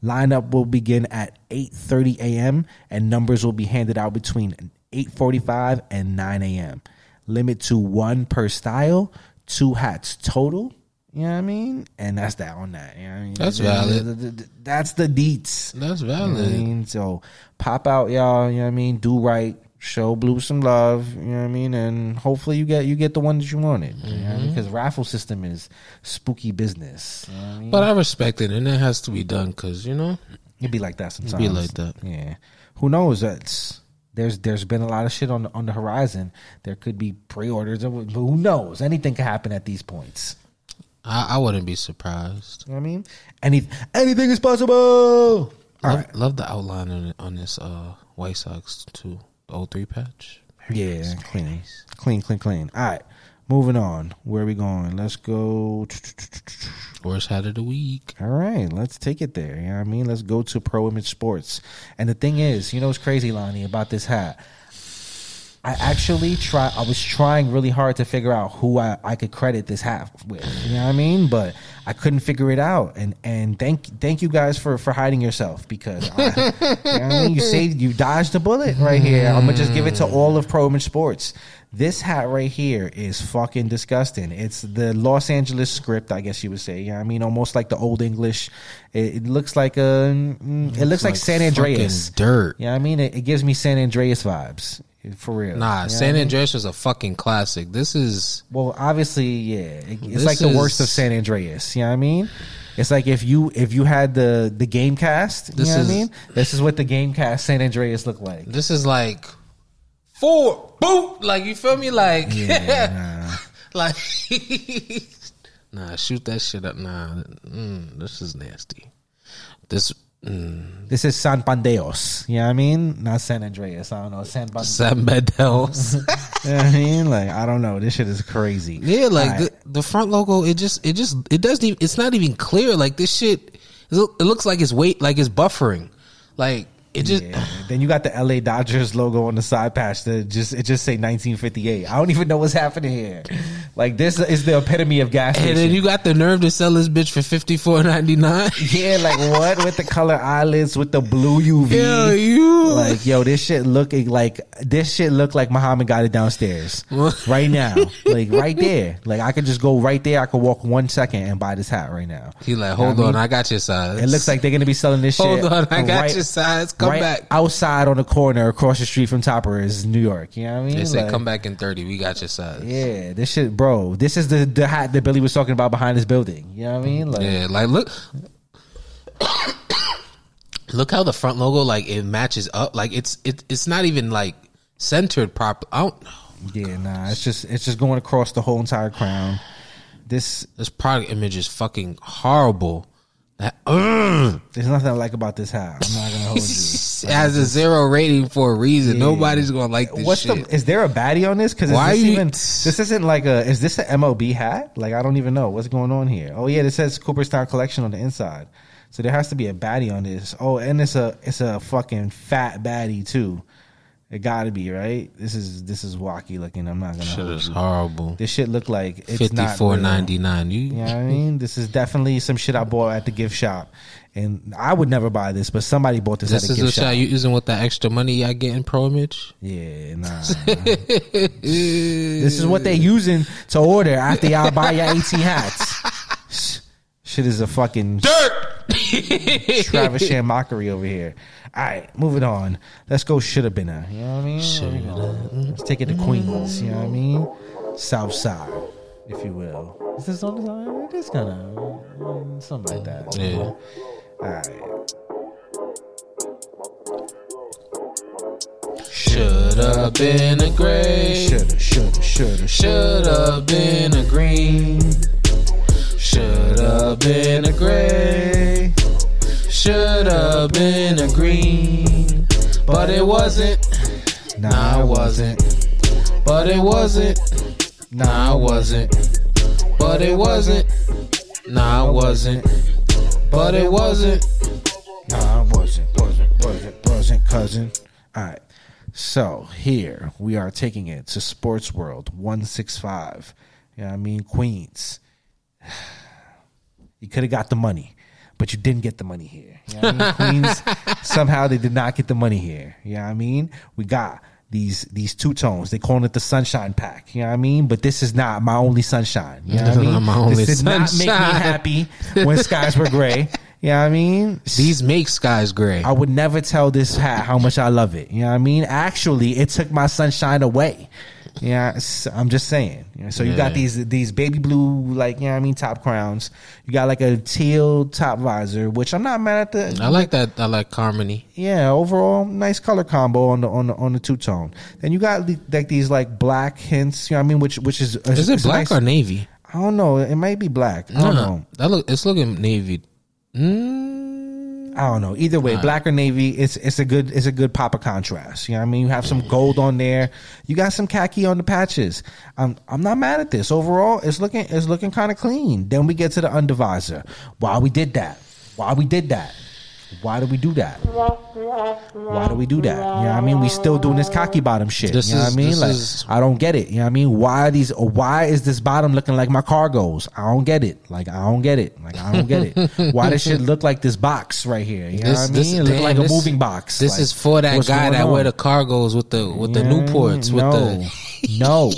Lineup will begin at 8:30 a.m. and numbers will be handed out between 8:45 and 9 a.m. Limit to one per style, two hats total. You know what I mean? And that's that on that. You know what I mean? That's valid. That's the deets. that's You know I valid mean? So pop out, y'all. You know what I mean? Do right. Show Blue some love. You know what I mean? And hopefully you get you get the one that you wanted. You know I mean? Because raffle system is spooky business. You know I mean? but I respect it and it has to be done because you know It'd be like that sometimes. be like that. Yeah. Who knows? That's there's there's been a lot of shit on the, on the horizon. There could be pre-orders, but who knows? Anything could happen at these points. I, I wouldn't be surprised You know what I mean? Any anything is possible. All love, right. love the outline on, on this uh White Sox too. The 03 patch. Yeah, clean, clean, clean, clean. All right, moving on. Where are we going? Let's go. Worst hat of the week. All right, let's take it there. You know what I mean? Let's go to Pro Image Sports. And the thing is, you know what's crazy, Lani, about this hat? I actually try. I was trying really hard to figure out who I, I could credit this hat with. You know what I mean? But I couldn't figure it out. And and thank thank you guys for for hiding yourself because I, you know I mean. You saved you dodged the bullet right here. I'm gonna just give it to all of Pro Image Sports. This hat right here is fucking disgusting. It's the Los Angeles script, I guess you would say. You know I mean? Almost like the old English. It, it looks like a. mm, It looks like, San Andreas. dirt. Yeah, I mean, it, it gives me San Andreas vibes for real. Nah, You know San what I mean? Andreas was a fucking classic. This is Well, obviously, yeah, it- it's like the worst of San Andreas. You know what I mean? It's like if you if you had the the game cast. You This know what is- I mean? This is what the game cast San Andreas looked like. this is like four boom. Like you feel me? Like like nah, shoot that shit up. Nah, mm, this is nasty. This mm, This is San Pandeos. You know what I mean? Not San Andreas. I don't know. San Pandeos. Sam Bedell's. you know I mean? Like I don't know. This shit is crazy. Yeah, like right. the, the front logo, it just, it just, it doesn't even, it's not even clear. Like this shit, it looks like it's weight, like it's buffering. Like it just, Yeah. Then you got the LA Dodgers logo on the side patch that just it just say 1958. I don't even know what's happening here. Like this is the epitome of gas and station. then you got the nerve to sell this bitch for fifty four ninety nine. yeah, like what with the color eyelids with the blue UV. Yeah, you Like yo, this shit looking like this shit look like Muhammad got it downstairs right now, like right there. Like I could just go right there. I could walk one second and buy this hat right now. He like, You know hold I on, mean? I got your size. It looks like they're gonna be selling this shit. hold on, I got right- your size. Come right back. outside on the corner across the street from Topper is New York. You know what I mean? They say, Like, come back in thirty. We got your size. Yeah, Yeah, this shit, bro. This is the the hat that Billy was talking about behind this building. You know what I mean? Like, like look. Look how the front logo like it matches up. Like it's it, it's not even like centered properly. I don't know. yeah, nah. It's just it's just going across the whole entire crown. This This product image is fucking horrible. There's nothing I like about this hat. I'm not gonna hold you. it has a zero rating for a reason. Nobody's gonna like this What's shit. the? Is there a baddie on this? Because Why this you- even? This isn't like a. Is this an MLB hat? Like I don't even know what's going on here. Oh yeah, it says Cooperstown Collection on the inside. So there has to be a baddie on this. Oh, and it's a it's a fucking fat baddie too. It got to be right. This is this is wacky looking. I'm not gonna. Shit is horrible. This shit look like it's Fifty not four ninety nine. You You know what I mean? This is definitely some shit I bought at the gift shop, and I would never buy this, but somebody bought this, this at the is the gift shot you using with that extra money I get in pro image. Yeah, nah. this is what they using to order after y'all buy your 18 hats. Shit is a fucking Dirt. Travis Sham mockery over here. All right, moving on. Let's go. Should have been a. You know what I mean? Should've. Let's take it to Queens. You know what I mean? South Side, if you will. Is this on the side? It is kind of something like that. Yeah. All right. Should have been a gray. Shoulda, shoulda, shoulda, Should have been a green. Should have been a gray. Should have been a green. But it wasn't. Nah, it wasn't. But it wasn't. Nah, it wasn't. But it wasn't. Nah, it wasn't. But it wasn't. Nah, it wasn't, wasn't, wasn't, wasn't, cousin. All right. So here we are taking it to Sports World 165. You know what I mean? Queens. You could have got the money, but you didn't get the money here. You know I mean? Queens, somehow they did not get the money here. You know what I mean? We got these these two tones. They calling it the sunshine pack. You know what I mean? But this is not my only sunshine. You know what I mean? my only this did not make me happy when skies were gray. You know what I mean? These make skies gray. I would never tell this hat how much I love it. You know what I mean? Actually, it took my sunshine away. Yeah, I'm just saying. You know, so you got these these baby blue like you know what I mean top crowns. You got like a teal top visor, which I'm not mad at the. I like that. I like harmony. yeah, overall nice color combo on the on the on the two tone. Then you got like these like black hints. You know what I mean? Which which is Is it black or navy? I don't know. It might be black. I don't know. That look. It's looking navy. Mm, I don't know. Either way, black or navy, it's it's a good it's a good pop of contrast. You know what I mean? You have some gold on there. You got some khaki on the patches. I'm I'm not mad at this. Overall, it's looking it's looking kind of clean. Then we get to the undervisor. Why we did that? Why we did that? Why do we do that? Why do we do that? You know what I mean? We still doing this cocky bottom shit. This you know is- what I mean? Like is- I don't get it. You know what I mean? Why are these why is this bottom looking like my cargoes? I don't get it. Like I don't get it. Like I don't get it. why does shit look like this box right here? You know what I mean? it look damn, like this- a moving box. This Like, is for that guy that on? wear the cargos with the with the Yeah, Newports with no, the no,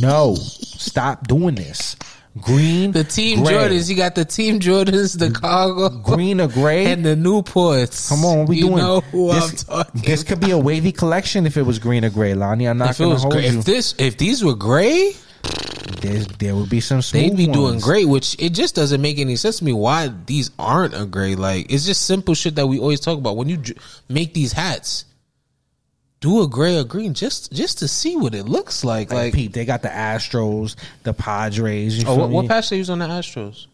no. Stop doing this. Green, the team gray. Jordans. You got the team Jordans, the cargo, green or gray. and the Newports. Come on, we you doing? know who this, I'm talking. this could be a wavy collection if it was green or gray, Lani. I'm not if gonna hold gray, you. if this if these were gray, There, there would be some they'd be doing great. Which it just doesn't make any sense to me why these aren't a gray. Like it's just simple shit that we always talk about when you make these hats. Do a gray or green just just to see what it looks like. Like, Like, Pete, they got the Astros, the Padres. Oh, what, what patch they use on the Astros?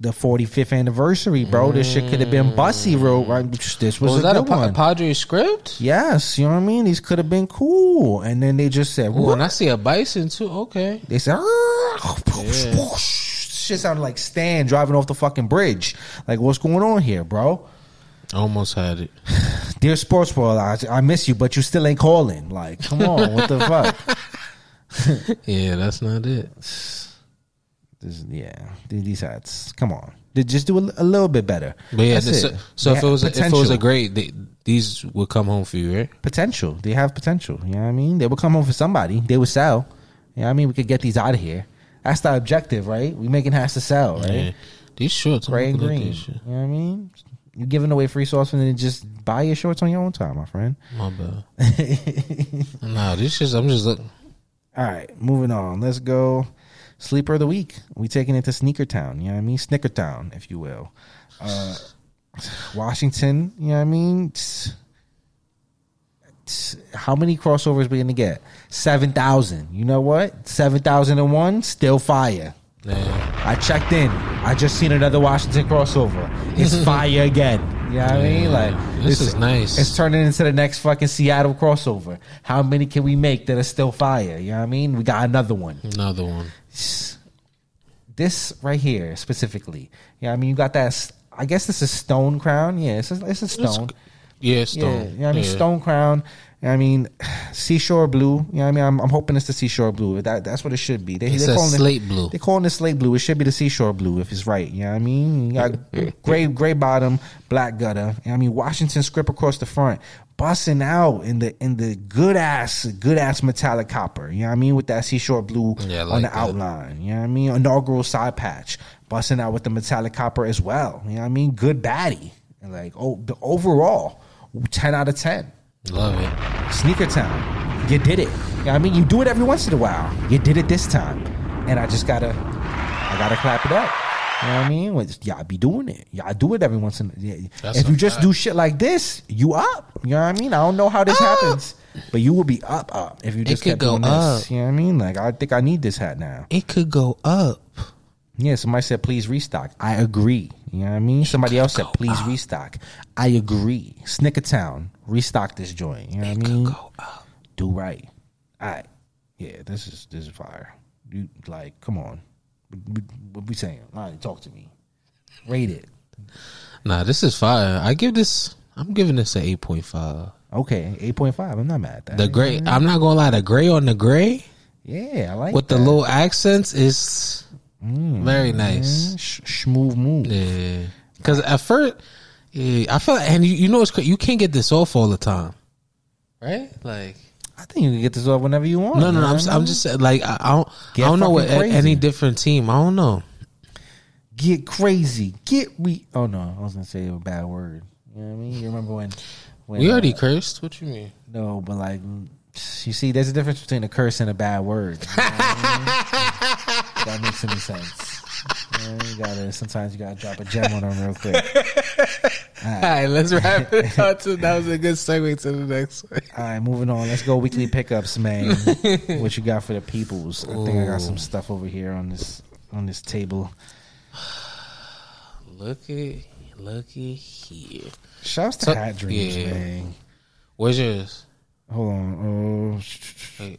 the 45th anniversary, bro. This shit could have been mm. bussy, bro. Right? This was, oh, Was a that a, pa- one. Padre script? yes, you know what I mean. These could have been cool, and then they just said, Ooh, and I see a bison too. Okay. They said, "Shit sounded like Stan driving off the fucking bridge." Like, what's going on here, bro? Almost had it. Dear Sports World, I, I miss you, but you still ain't calling. Like, come on, what the fuck? Yeah, that's not it. This, yeah, these hats. Come on, They just do a, a little bit better. But yeah, That's this- it. so, so if it was a, if it was a great, they, these would come home for you, right? potential. They have potential. You know what I mean? They would come home for somebody. They would sell. You know what I mean? We could get these out of here. That's the objective, right? We making has to sell, right? Yeah. These shorts, Gray and green. You know what I mean? You're giving away free sauce and then just buy your shorts on your own time, my friend. My bad. nah, these shits. I'm just looking. All right, moving on. Let's go. Sleeper of the week. We taking it to Sneaker Town. You know what I mean? Snicker Town, if you will. Uh, Washington. You know what I mean? How many crossovers we gonna get? Seven thousand. You know what? Seven thousand and one. Still fire. Yeah. I checked in. I just seen another Washington crossover. It's fire again. You know what I mean? Like This is nice. It's turning into the next fucking Seattle crossover. How many can we make that are still fire? You know what I mean? We got another one. Another one. This right here specifically. Yeah, I mean you got that. I guess this is stone crown. Yeah, it's a, it's a stone. Yeah, Yeah, Stone. you know what I mean Yeah. stone crown. I mean seashore blue. You know what I mean I'm, I'm hoping it's the seashore blue. That that's what it should be. They, It they're calling slate it, blue. They're calling it slate blue. It should be the seashore blue if it's right. You know what I mean? You got gray gray bottom, black gutter. You know I mean Washington script across the front, busting out in the in the good ass good ass metallic copper. You know what I mean with that seashore blue Yeah, I on the that. outline. You know what I mean inaugural side patch, busting out with the metallic copper as well. You know what I mean good baddie. And like oh the overall ten out of ten. Love it. Sneaker time. You did it. You know what I mean, you do it every once in a while. You did it this time, and I just gotta, I gotta clap it up. You know what I mean? Well, Y'all be doing it. Y'all do it every once in. Yeah. That's If you just fact. do shit like this, you up. You know what I mean? I don't know how this ah! happens, but you will be up, up if you just could kept go doing this. up. You know what I mean? Like I think I need this hat now. It could go up. Yeah, somebody said please restock. I agree. You know what I mean? Somebody else said please up. restock. I agree. Snickertown, restock this joint. You know what I mean? Go up. do right. All right. Yeah, this is this is fire. You like, come on. What, we saying? All right, talk to me. Rate it. Nah, this is fire. I give this. I'm giving this an eight point five. Okay, eight point five. I'm not mad at that. The gray. I'm not gonna lie. The gray on the gray Yeah, I like with the that. little accents is very nice. Sh- smooth move. Yeah. Because at first, yeah, I feel like, and you, you know, it's you can't get this off all the time, right? Like, I think you can get this off whenever you want. no, no, no. I'm, I'm just like, I, I don't, Get I don't know what crazy. any different team. I don't know. get crazy. Get we. Oh no, I was gonna say a bad word. You know what I mean? You remember when? when We already uh, cursed. What you mean? No, but like, you see, there's a difference between a curse and a bad word. You know what I mean? that makes any sense. You, gotta sometimes you gotta drop a gem on them real quick. All right, let's wrap it up. To, that was a good segue to the next one. All right, moving on. Let's go weekly pickups, man. what you got for the peoples? I think I got some stuff over here on this on this table. Look at, look at here. Shouts to So- Hat Dreams, yeah. man. Where's yours? Hold on. Oh,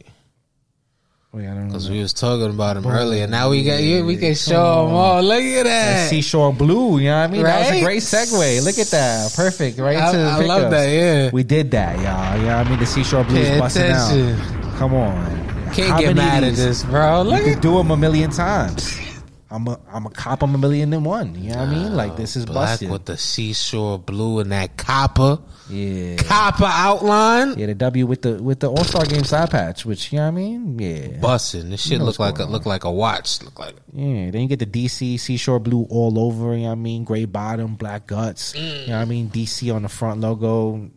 Oh, wait, wait, I don't because we was talking about him earlier. Now we got you. We can show them all. Look at that. Seashore Blue, you know what I mean? That was a Right? great segue. Look at that. Perfect. Right I, to the I love pickups. that. Yeah. We did that, y'all. You know what I mean? The Seashore Blues Pay busting attention. out. Come on. Can't How get many mad at these? this, bro. You Look could do them a million times. I'm a I'm a cop. I'm a million and one. You know what I mean? Like this is black busted. with the seashore blue and that copper, yeah. copper outline. Yeah, the W with the with the All Star Game side patch, which you know what I mean? Yeah, Bussin'. This shit know look like a look like a watch. Look like yeah. Then you get the DC Seashore Blue all over. You know what I mean? Gray bottom, black guts. Mm. You know what I mean? DC on the front logo,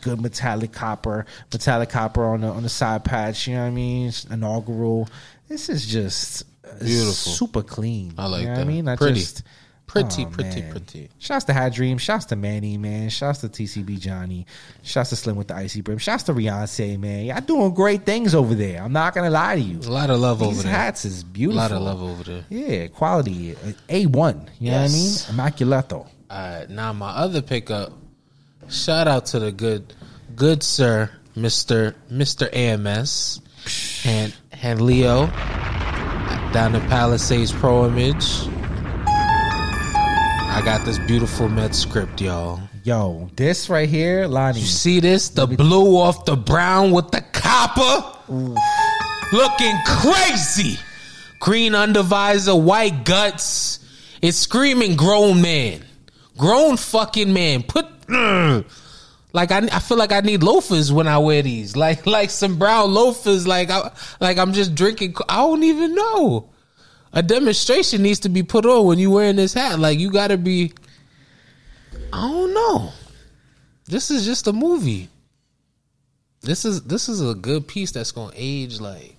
good metallic copper, metallic copper on the on the side patch. You know what I mean? Inaugural. This is just Beautiful. super clean. I like you know that. What I mean, I Pretty. just pretty, Oh, pretty, man. pretty. Shouts to Hat Dream. Shouts to Manny, man. Shouts to TCB Johnny. Shouts to Slim with the icy brim. Shouts to Beyonce, man. Y'all doing great things over there. I'm not gonna lie to you. A lot of love These over there. hats is beautiful. A lot of love over there. Yeah, quality. A one. You Yes. know what I mean? Immaculato. All right, now my other pickup. Shout out to the good, good sir, Mister Mister AMS, and and Leo down in Palisades Pro Image. I got this beautiful Met script, y'all. Yo, this right here, Lani. You see this? The blue off the brown with the copper. Looking crazy. Green undervisor, white guts. It's screaming grown man. Grown fucking man. Put Ugh. like I, I feel like I need loafers when I wear these. Like like some brown loafers. Like I like I'm just drinking. I don't even know. A demonstration needs to be put on when you wearing this hat. Like you got to be. I don't know. This is just a movie. This is this is a good piece that's gonna age like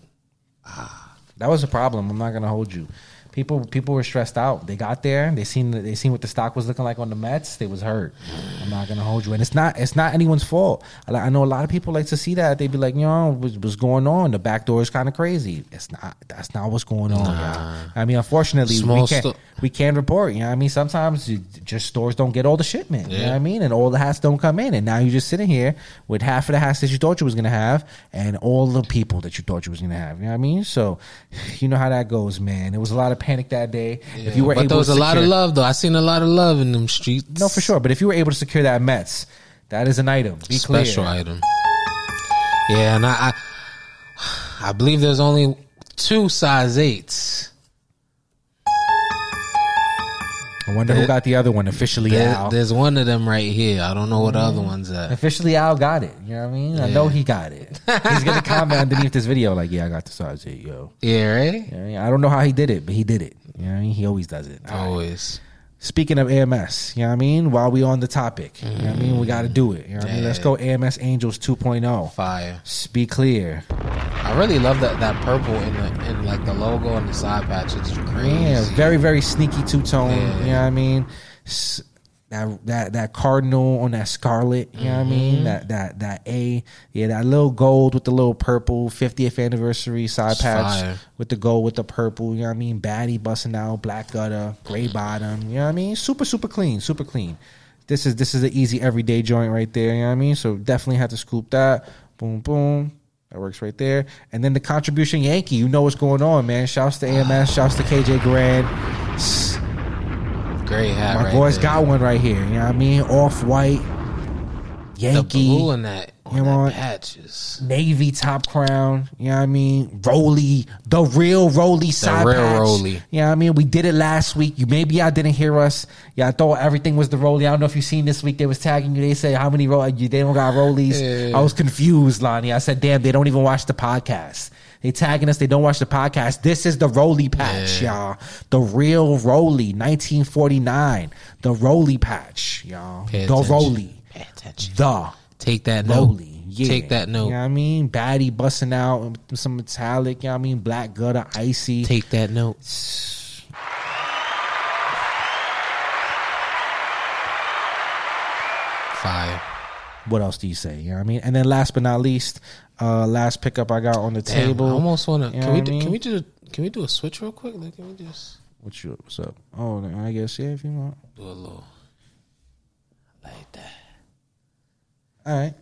Ah, That was a problem. I'm not gonna hold you. People people were stressed out. They got there. They seen they seen what the stock was looking like on the Mets. They was hurt. I'm not gonna hold you. And it's not it's not anyone's fault. I, I know a lot of people like to see that. They'd be like, you know, what's, what's going on? The back door is kind of crazy. It's not. That's not what's going on. y'all. I mean, unfortunately, Small we can't we can't report. You know, what I mean, sometimes you, just stores don't get all the shipment. You know what I mean, and all the hats don't come in. And now you're just sitting here with half of the hats that you thought you was gonna have, and all the people that you thought you was gonna have. You know what I mean? So, you know how that goes, man. It was a lot of panic that day. if you were but able there was a lot of love though. I seen a lot of love in them streets. No, for sure. But if you were able to secure that Mets, that is an item. Be special clear. item. Yeah, and I, I I believe there's only two size eights. I wonder who got the other one. Officially There- Al. there's one of them right here. I don't know what the other mm-hmm. one's at. Officially Al got it. You know what I mean? I know he got it. He's gonna comment underneath this video like, "Yeah, I got the size eight, yo." Yeah, right. You know I, mean? I don't know how he did it, but he did it. You know what I mean? He always does it. All right. Always. Speaking of AMS, you know what I mean? While we on the topic, you know what I mean? We got to do it. You know what I mean? Let's go AMS Angels 2.0. Fire. S- Be clear. I really love that that purple in the in like the logo and the side patch. It's crazy. Yeah, very very sneaky two tone. Yeah. You know what I mean? That that that cardinal on that scarlet. You know what I mean? Mm-hmm. That that that A. Yeah, that little gold with the little purple 50th anniversary side It's patch fire. with the gold with the purple. You know what I mean? Baddie busting out, black gutter, gray bottom. You know what I mean? Super super clean, super clean. This is this is an easy everyday joint right there. You know what I mean? So definitely have to scoop that. Boom boom. That works right there. And then the contribution Yankee, you know what's going on, man. Shouts to AMS, shouts to KJ Grand. Great hat. My right boys there. got one right here. You know what I mean? Off white, the Yankee, blue in that on You that want- patches. navy top crown. You know what I mean? Roly, the real Roly side real patch. Roly. You know what I mean? We did it last week. You maybe y'all didn't hear us. Yeah, I thought everything was the Roly. I don't know if you seen this week. They was tagging you. They say how many Roly? They don't got Rollies. Yeah. I was confused, Lani. I said, damn, they don't even watch the podcast. They tagging us. They don't watch the podcast. This is the Roly patch, Yeah. y'all. The real Roly, 1949. The Roly patch, y'all. The. Roly. Pay attention. The Take that note. Yeah. Take that note. You know what I mean? Baddie busting out some metallic, you know what I mean? Black gutter, icy. Take that note. Fire. what else do you say? You know what I mean? And then last but not least, uh last pickup I got on the Damn, table. I almost want to. You know Can we do, mean? can we do can we do a switch real quick? Like, can we just What you what's up? Oh, I guess yeah, if you want. do a little like that? All right.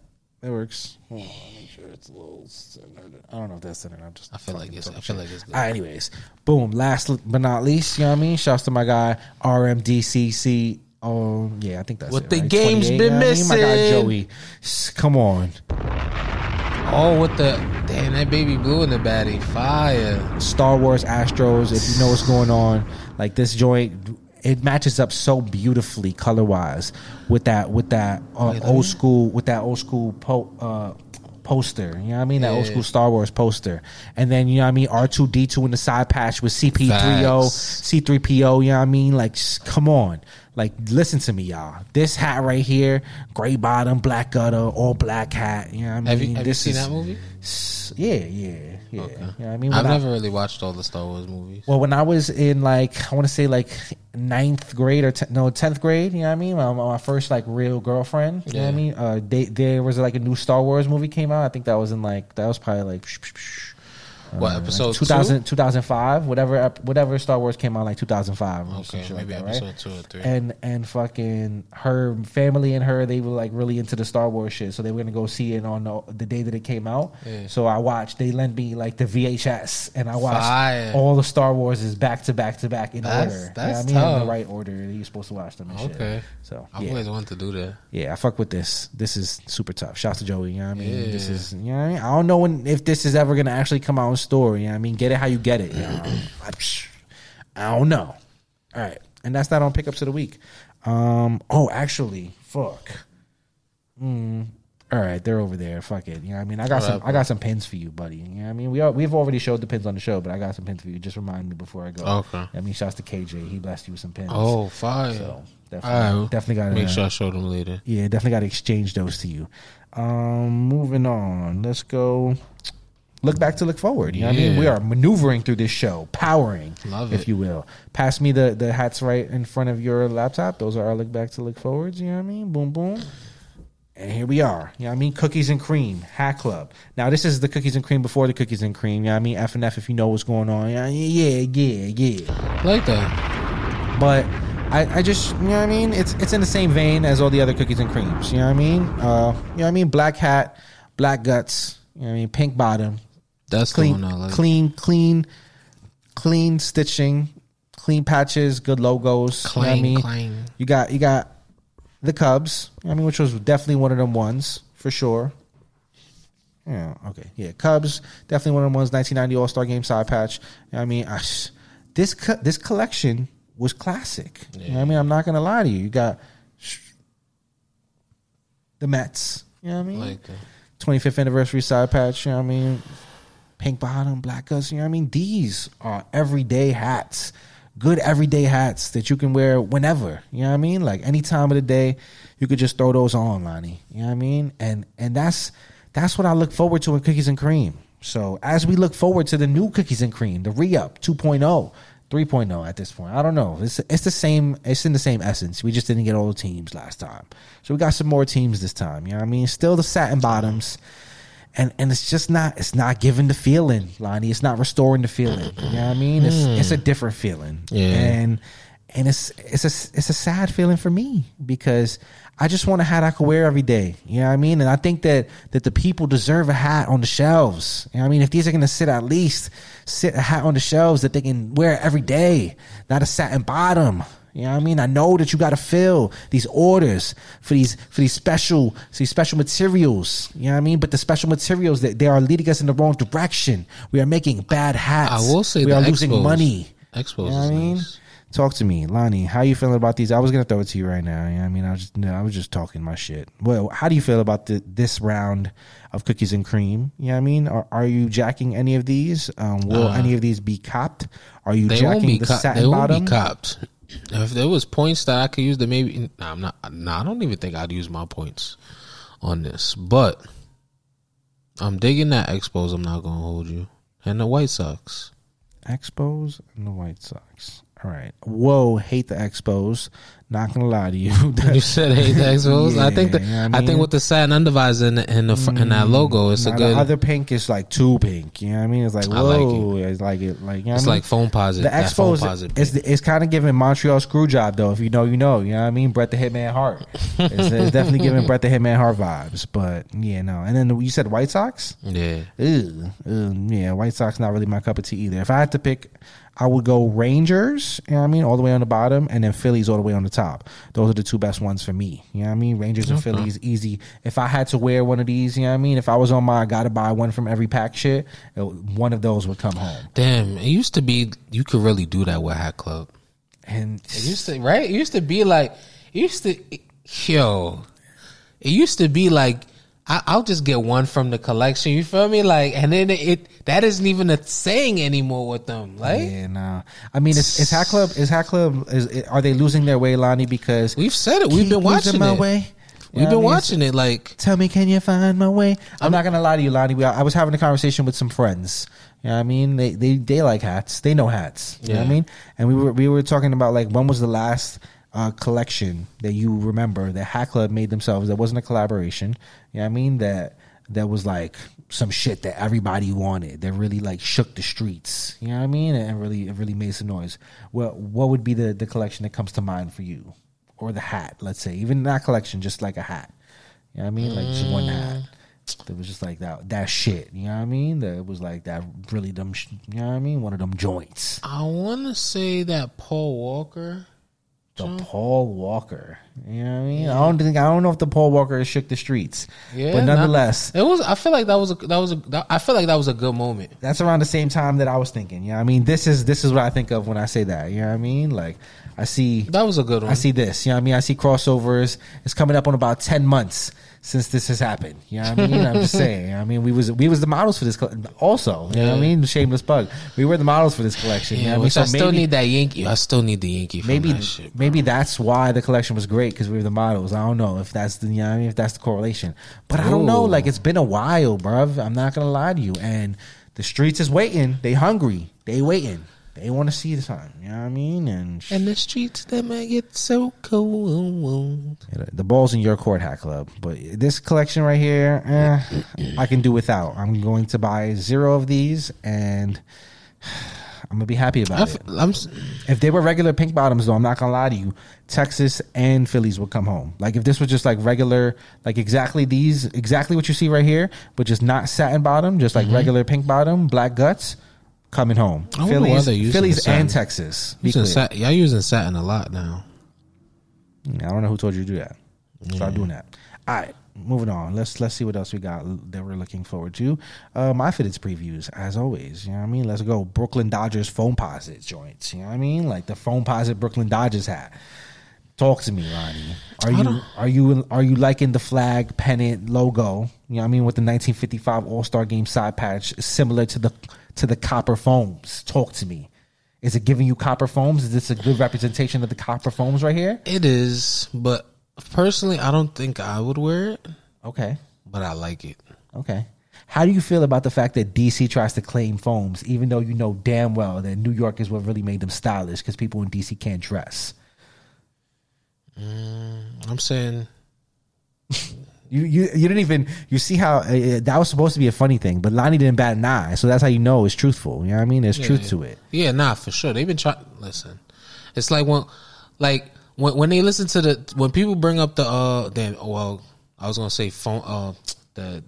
That works. Hold on, make sure it's a little centered. I don't know if that's centered. I'm just I feel like fucking it's. I feel shit. like it's good. All right, anyways, boom. Last but not least, you know what I mean? Shouts to my guy RMDCC. Oh yeah, I think that's What it, the right? game's 28, been you know what I mean? My guy missing. Joey, come on. Oh, with the damn that baby blue in the baddie, fire. Star Wars Astros. If you know what's going on, like this joint, it matches up so beautifully color wise with that with that uh, Wait, old school with that old school po- uh, poster. You know what I mean? That old school Star Wars poster, and then you know what I mean R two D two in the side patch with CP3O, Facts. C three PO. You know what I mean? Like, come on. Like, listen to me, y'all. This hat right here, gray bottom, black gutter, all black hat. You know what I mean? Have you have you seen is- that movie? Yeah, yeah, yeah. Okay. You know I mean? I've I- never really watched all the Star Wars movies. well, when I was in like I want to say like ninth grade or te- no tenth grade, you know what I mean? My, my first like real girlfriend, you know what I mean? Uh, they, there was like a new Star Wars movie came out. I think that was in like that was probably like what uh, episode 2000, 2005, whatever whatever Star Wars came out like 2005 or two? some Okay, shit like maybe that, right? episode two or three. and and fucking her family and her they were like really into the Star Wars shit, so they were gonna go see it on the, the day that it came out. Yeah. So I watched. They lent me like the VHS, and I watched Fire. all the Star Wars is back to back to back in That's- order. that's you know I mean, in the right order that you're supposed to watch them. And shit. Okay. So I've yeah, always wanted to do that. yeah, I fuck with this. This is super tough. Shouts to Joey. You know what I mean? This is you know what I mean. I don't know when if this is ever gonna actually come out in store. You know what I mean? Get it how you get it. You know? I, don't know. All right, and that's that on pickups of the week. Um. Oh, actually, fuck. Mm, all right, they're over there. Fuck it. You know what I mean? I got All some. right, I got some pins for you, buddy. You know what I mean? We are, we've already showed the pins on the show, but I got some pins for you. Just remind me before I go. Okay. I mean, shouts to KJ. He blessed you with some pins. Oh, fire! so definitely, right, definitely got make sure I show them later. yeah, definitely got to exchange those to you. Um, moving on. Let's go. Look back to look forward. You know what I mean? We are maneuvering through this show, powering, Love if it. you will. Pass me the the hats right in front of your laptop. Those are our look back to look forwards. You know what I mean? Boom, boom. And here we are. You know what I mean? Cookies and cream, Hat Club. Now this is the cookies and cream before the cookies and cream. You know what I mean? F and F if you know what's going on. Yeah, yeah, yeah, yeah. Like that. But I, I just you know what I mean. It's it's in the same vein as all the other cookies and creams. You know what I mean? Uh, you know what I mean? Black hat, black guts. You know what I mean? Pink bottom, That's clean, the one I like. clean, clean, clean stitching. clean patches, good logos. you know I mean, clang. you got you got the Cubs. I mean, which was definitely one of them ones for sure. Yeah. Okay. Yeah. Cubs definitely one of them ones. 1990 All Star Game side patch. You know I mean, I, this co- this collection was classic. You know what I mean, I'm not gonna lie to you. You got the Mets. You know what I mean? Like the, 25th anniversary side patch, you know what I mean? Pink bottom, black guts, you know what I mean? These are everyday hats. Good everyday hats that you can wear whenever. You know what I mean? Like any time of the day, you could just throw those on, Lani. You know what I mean? And and that's that's what I look forward to in Cookies and Cream. So as we look forward to the new Cookies and Cream, the re-up 2.0, 3.0 at this point. I don't know. It's it's the same. It's in the same essence. We just didn't get all the teams last time, so we got some more teams this time. You know what I mean? Still the satin bottoms, and and it's just not. It's not giving the feeling, Lani. It's not restoring the feeling. You know what I mean? It's mm. it's a different feeling. Yeah. And and it's it's a it's a sad feeling for me because I just want a hat I could wear every day. You know what I mean? And I think that that the people deserve a hat on the shelves. You know what I mean? If these are gonna sit at least sit a hat on the shelves that they can wear every day, not a satin bottom. You know what I mean? I know that you got to fill these orders for these for these special these special materials. You know what I mean? But the special materials that they are leading us in the wrong direction. We are making bad hats. I will say we are losing money. Expos You know what I mean? nice. Talk to me, Lani. How you feeling about these? I was gonna throw it to you right now. You know what I mean, I was just no, I was just talking my shit. Well, how do you feel about the, this round of cookies and cream? You know what I mean? Are, are you jacking any of these? Um, will Uh, any of these be copped? Are you jacking the co- satin they won't bottom? be copped. If there was points that I could use, that maybe nah, I'm not. Nah, I don't even think I'd use my points on this. But I'm digging that Expos. I'm not gonna hold you. And the White Sox. Expos and the White Sox. All right. Whoa, hate the Expos. Not gonna lie to you. You said hate the Expos. I think that Yeah, I, I think with the satin undervisor in the, in, the, in that mm-hmm. logo, it's Now, a good. The other pink is like too pink. You know what I mean? It's like I like whoa. it's like it. Like you know it's I mean? like Foamposite. The Expos posit. is it's kind of giving Montreal screw job though. If you know, you know. You know what I mean? Brett the Hitman Hart. It's, it's definitely giving Brett the Hitman Hart vibes. But yeah, no. And then you said White Sox. yeah. Ew, ew, yeah, White Sox not really my cup of tea either. If I had to pick, I would go Rangers. You know what I mean? All the way on the bottom, and then Phillies all the way on the top. Those are the two best ones for me. You know what I mean? Rangers and Phillies, easy. If I had to wear one of these, you know what I mean? If I was on my I gotta buy one from every pack shit, it- one of those would come home. Damn, it used to be you could really do that with Hat Club. And It used to right. It used to be like it used to yo. It used to be like I, I'll just get one from the collection. You feel me? Like, and then it, it that isn't even a saying anymore with them. Like yeah, no. I mean, is, is Hat Club? Is Hat Club? Is are they losing their way, Lani? Because we've said it. We've been watching my it. way. We've know been watching it. Like Tell me, can you find my way? I'm, not gonna lie to you, Lani. We, I was having a conversation with some friends. You know what I mean? They they they like hats. They know hats. You know what I mean? And we were we were talking about like when was the last uh, collection that you remember that Hat Club made themselves that wasn't a collaboration. You know what I mean? That that was like some shit that everybody wanted that really like shook the streets. You know what I mean? And really it really made some noise. Well, what would be the the collection that comes to mind for you? Or the hat, let's say. Even that collection, just like a hat. You know what I mean? Like just one hat. That was just like that that shit. You know what I mean? That it was like that really dumb. Sh- you know what I mean? One of them joints. I want to say that Paul Walker. The Paul Walker. You know what I mean? I don't think I don't know if the Paul Walker shook the streets. Yeah, but nonetheless, It was. I feel like that was a that was a. That, I feel like that was a good moment. that's around the same time that I was thinking. You know what I mean? This is this is what I think of when I say that. You know what I mean? Like I see That was a good one. I see this. You know what I mean? I see crossovers. It's coming up on about ten months since this has happened. You know what I mean? I'm just saying. you know what I mean, we was we was the models for this co- also. You know what I mean? Shameless bug. We were the models for this collection. you know Yeah, what I mean? which I still maybe- need that Yankee. I still need the Yankee. Maybe that shit. maybe that's why the collection was great because we were the models. I don't know if that's the you know I mean if that's the correlation, but I don't know. Like it's been a while, bruv. I'm not gonna lie to you. And the streets is waiting. They hungry. They waiting. They want to see the time. You know what I mean? And, And the streets that might get so cold. The ball's in your court, Hat Club. But this collection right here, eh, I can do without. I'm going to buy zero of these, and I'm gonna be happy about f- it. I'm If they were regular pink bottoms, though, I'm not gonna lie to you. Texas and Phillies would come home. Like if this was just like regular, like exactly these, exactly what you see right here, but just not satin bottom, just like regular pink bottom, black guts. Coming home. I wonder why Phillies, they're Phillies and Texas. Be Using clear. y'all using satin a lot now. I don't know who told you to do that. Start doing that. All right, moving on. Let's let's see what else we got that we're looking forward to. Uh, my fitteds previews, as always. You know what I mean? Let's go. Brooklyn Dodgers Foamposite joints. You know what I mean? Like the Foamposite Brooklyn Dodgers hat. Talk to me, Ronnie. Are you are you are you liking the flag pennant logo? You know what I mean with the 1955 All Star Game side patch, similar to the to the copper foams. Talk to me. Is it giving you copper foams? Is this a good representation of the copper foams right here? It is, but personally, I don't think I would wear it, Okay. but I like it. Okay. How do you feel about the fact that DC tries to claim foams, even though you know damn well that New York is what really made them stylish because people in DC can't dress? I'm saying You you you didn't even you see how uh, that was supposed to be a funny thing, but Lani didn't bat an eye, so that's how you know it's truthful. You know what I mean? There's truth to it. Yeah, nah, for sure. They've been trying. Listen, it's like when, like when when they listen to the when people bring up the uh, then well, I was gonna say phone uh the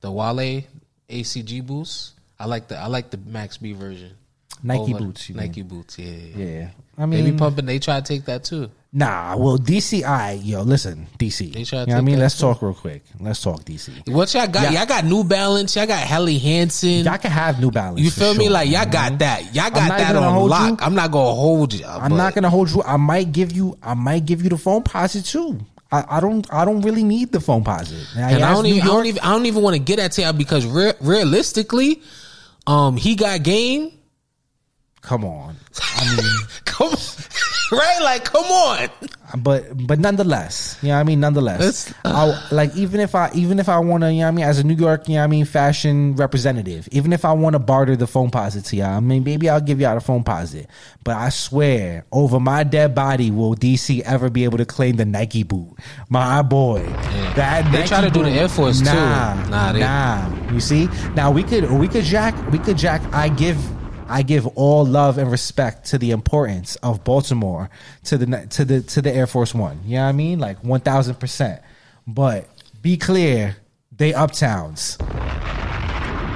the Wale ACG boost. I like the I like the Max B version. Nike Over- boots. You Nike mean. boots. Yeah, yeah. Yeah. I They mean, be pumping. They try to take that too. Nah. Well, DCI, yo, listen, DC. They You know what I mean? Let's too. talk real quick. Let's talk DC. What y'all got? Yeah. Y'all got New Balance. Y'all got Helly Hansen. Y'all can have New Balance. you feel me? sure, Like y'all got that. Y'all got that on lock. you. I'm not gonna hold you. I'm not gonna hold you. I might give you. I might give you the Foamposite too. I, I don't. I don't really need the Foamposite. And I don't, even, I don't even I don't even want to get at to y'all because re- realistically, um, he got game. Come on. I mean, Come on, right? Like, come on. but but nonetheless, you know what I mean. Nonetheless, It's- I, like even if I even if I want to, you know what I mean, as a New York, you know what I mean, fashion representative, even if I want to barter the Foamposite to y'all, I mean, maybe I'll give y'all the Foamposite. But I swear, over my dead body, will DC ever be able to claim the Nike boot? My boy, that They Nike try to do the Air Force, too. nah, Nah, they- nah. You see, now we could we could jack we could jack. I give. I give all love and respect to the importance of Baltimore to the to the to the Air Force One. You know what I mean? Like one thousand percent. But be clear, they uptowns.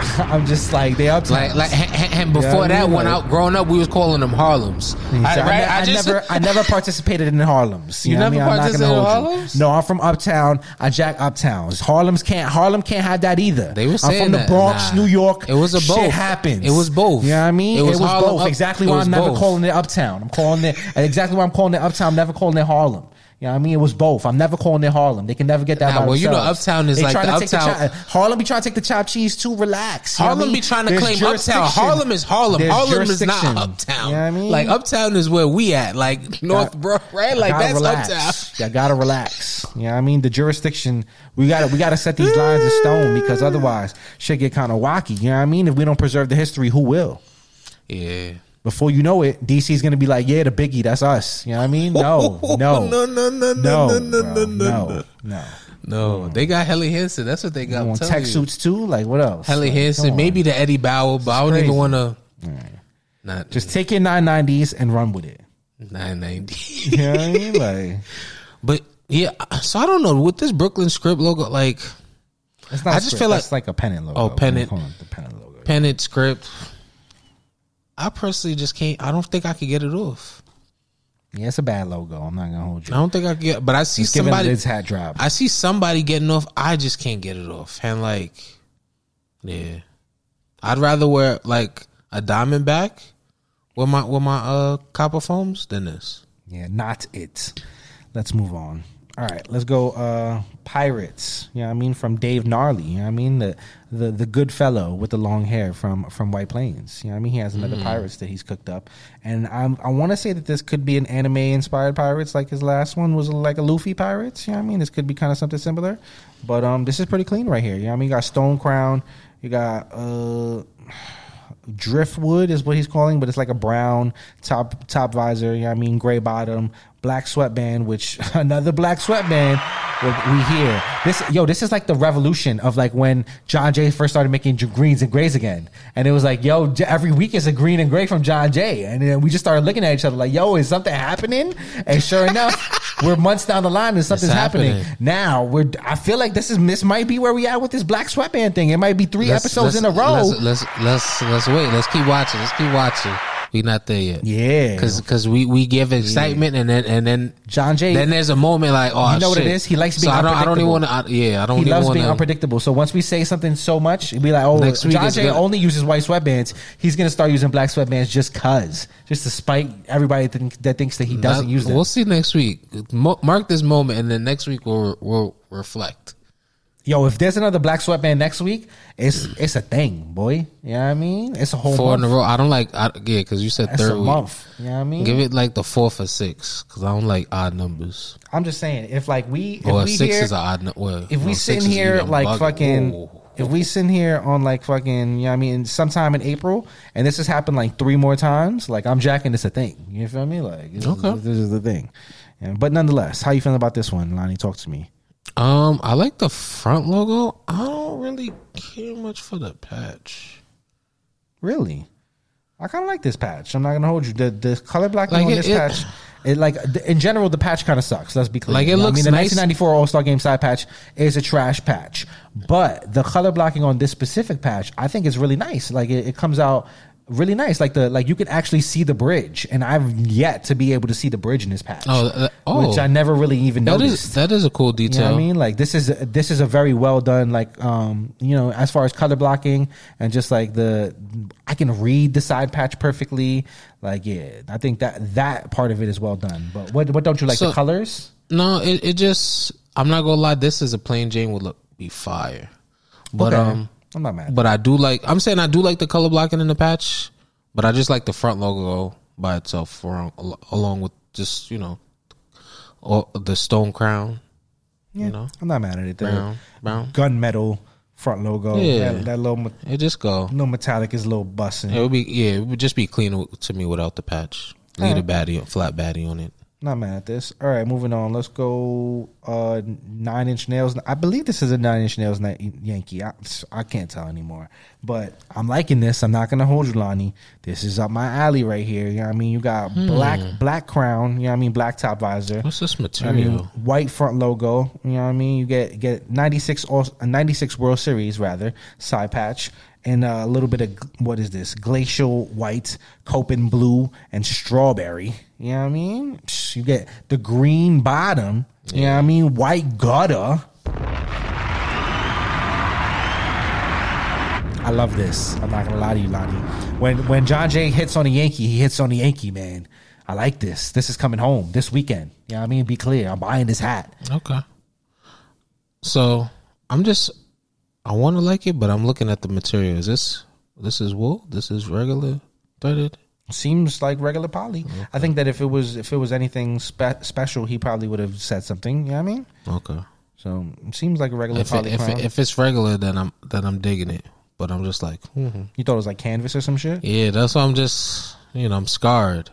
I'm just like they uptowns. Like, like, and, before that, mean, when like- I growing up, we was calling them Harlems. I, I, right? I, I just never, I never participated in Harlem's. You I never mean? I'm not participated in hold you. Harlem's? No, I'm from Uptown. I jack Uptowns. Harlem's can't. Harlem can't have that either. They were saying I'm from the. Bronx, Nah. New York. It was a Shit both. happens. It was both. You know what I mean? It was Harlem both. up- exactly it why I'm never both. calling it Uptown. I'm calling it exactly why I'm calling it Uptown. I'm never calling it Harlem. You know what I mean? It was both. I'm never calling it Harlem. They can never get that. Nah, well, you know. Uptown is They like the to take the Uptown- Harlem be trying to take the chopped cheese too. Relax. You know I Harlem mean? be trying to There's claim Uptown. Harlem is Harlem. There's Harlem is not. Uptown. You know what I mean? Like Uptown is where we at. Like North, bro, right? Like that's relax. Uptown. You gotta relax. You know what I mean? The jurisdiction we gotta we gotta set these lines in stone because otherwise shit get kind of wacky. You know what I mean? If we don't preserve the history, who will? Yeah. Before you know it, DC's gonna be like, yeah, the biggie, that's us. You know what I mean? No, no, no, no, no, no, no, no, bro, no, no, no. No, they got Helly Hansen. That's what they got. You want tech you. suits too? Like what else? Helly Like, Hansen, maybe the Eddie Bauer, but I don't crazy. even want to. Not Just take your 990s and run with it. nine ninety. You know what I mean? Like But yeah, so I don't know with this Brooklyn script logo, like it's not. I a just script. feel like- that's like a pennant logo. Oh, pennant. The pennant logo. pennant script. I personally just can't. I don't think I could get it off. Yeah, it's a bad logo. I'm not gonna hold you. I don't think I could get. But I see Just it somebody. its hat drop. I see somebody getting off. I just can't get it off. And like, yeah, I'd rather wear like a diamond back with my with my uh copper foams than this. Yeah, not it. Let's move on. All right, let's go. Uh Pirates. You know what I mean? From Dave Gnarly. You know what I mean? The the the good fellow with the long hair from from White Plains. You know what I mean? He has another Pirates that he's cooked up. And I'm I wanna say that this could be an anime inspired Pirates, like his last one was like a Luffy Pirates. You know what I mean? This could be kind of something similar. But um this is pretty clean right here. You know what I mean? You got Stone Crown, you got uh driftwood is what he's calling, but it's like a brown top top visor. You know what I mean, gray bottom, black sweatband, which another black sweatband. We hear this, yo. This is like the revolution of like when John Jay first started making greens and grays again, and it was like, yo, every week is a green and gray from John Jay, and then we just started looking at each other like, yo, is something happening? And sure enough. we're months down the line and something's happening. happening. Now we're. I feel like this is this might be where we at with this black sweatband thing. It might be 3 Let's- episodes in let's- a row. Let's, let's let's let's wait. Let's keep watching. Let's keep watching. We not there yet. yeah, Cause, we, we give excitement and then and then John Jay. then there's a moment like oh You know what it is. He likes so being I don't I don't even want to yeah I don't he loves want being unpredictable. So once we say something so much, it'd be like, oh, Next week John Jay gonna- only uses white sweatbands. He's gonna start using black sweatbands just cause, just to spite everybody that, think, that thinks that he doesn't use them. We'll see next week. Mark this moment and then next week we'll we'll reflect. Yo, if there's another black sweatband next week, it's it's a thing, boy. You know what I mean? It's a whole Four in a row. I don't like I, yeah because you said That's third a week. month. You know what I mean? Give it like the fourth or six because I don't like odd numbers. I'm just saying, if like we, if Or we six hear, is an odd number. Well, if we no, sitting here like bugging. fucking, Ooh. if we sitting here on like fucking, you know what I mean, sometime in April, and this has happened like three more times, like I'm jacking this a thing. You feel me? Like, this, Okay. is, this is the thing. Yeah, but nonetheless, how you feeling about this one, Lani? Talk to me. Um, I like the front logo. I don't really care much for the patch. Really, I kind of like this patch. I'm not gonna hold you. The the color blocking Like on it- this it- patch, it like in general, the patch kind of sucks. Let's be clear. Like, it You know looks I mean, the nice. 1994 All Star Game side patch is a trash patch, but the color blocking on this specific patch, I think is really nice. Like it, it comes out really nice. Like the like you can actually see the bridge, and I've yet to be able to see the bridge in this patch. Oh, uh, oh. which I never really even That noticed. is that is a cool You detail. know what I mean? Like this is this is a very well done like um you know as far as color blocking and just like the I can read the side patch perfectly. Like yeah, I think that that part of it is well done. But what what don't you like the colors? No, it, it just I'm not gonna lie. This is a plain Jane would look be fire, but Okay. um, I'm not mad. but I do like. I'm saying I do like the color blocking in the patch, but I just like the front logo by itself, for, along with just you know, the stone crown. yeah, you know, I'm not mad at it. Brown, brown. gunmetal front logo. Yeah. That, that little It just go. No metallic is a little busting. It would be yeah. It would just be clean to me without the patch. Leave a baddie, flat baddie on it. Not mad at this. All right, moving on. Let's go. Uh, nine inch nails. I believe this is a nine inch nails Yankee. I, I can't tell anymore. But I'm liking this. I'm not gonna hold you, Lani. This is up my alley right here. You know what I mean? You got black black crown. You know what I mean? Black top visor. What's this material I material? mean, white front logo. You know what I mean? You get get 96 all, a 96 World Series rather side patch and a little bit of what is this? Glacial white, Copen blue, and strawberry. You know what I mean? You get the green bottom. You know what I mean? White gutter. I love this. I'm not gonna lie to you, Lani. When when John Jay hits on a Yankee, he hits on a Yankee, man. I like this. This is coming home this weekend. You know what I mean? Be clear. I'm buying this hat. Okay. So I'm just I want to like it, but I'm looking at the material. Is this this is wool? This is regular threaded. Seems like regular poly. I think that if it was if it was anything spe- special, he probably would have said something. You know what I mean? Okay. So it seems like a regular If it, if it, if it's regular, then I'm then I'm digging it. But I'm just like, mhm. you thought it was like canvas or some shit? yeah, that's why I'm just you know I'm scarred.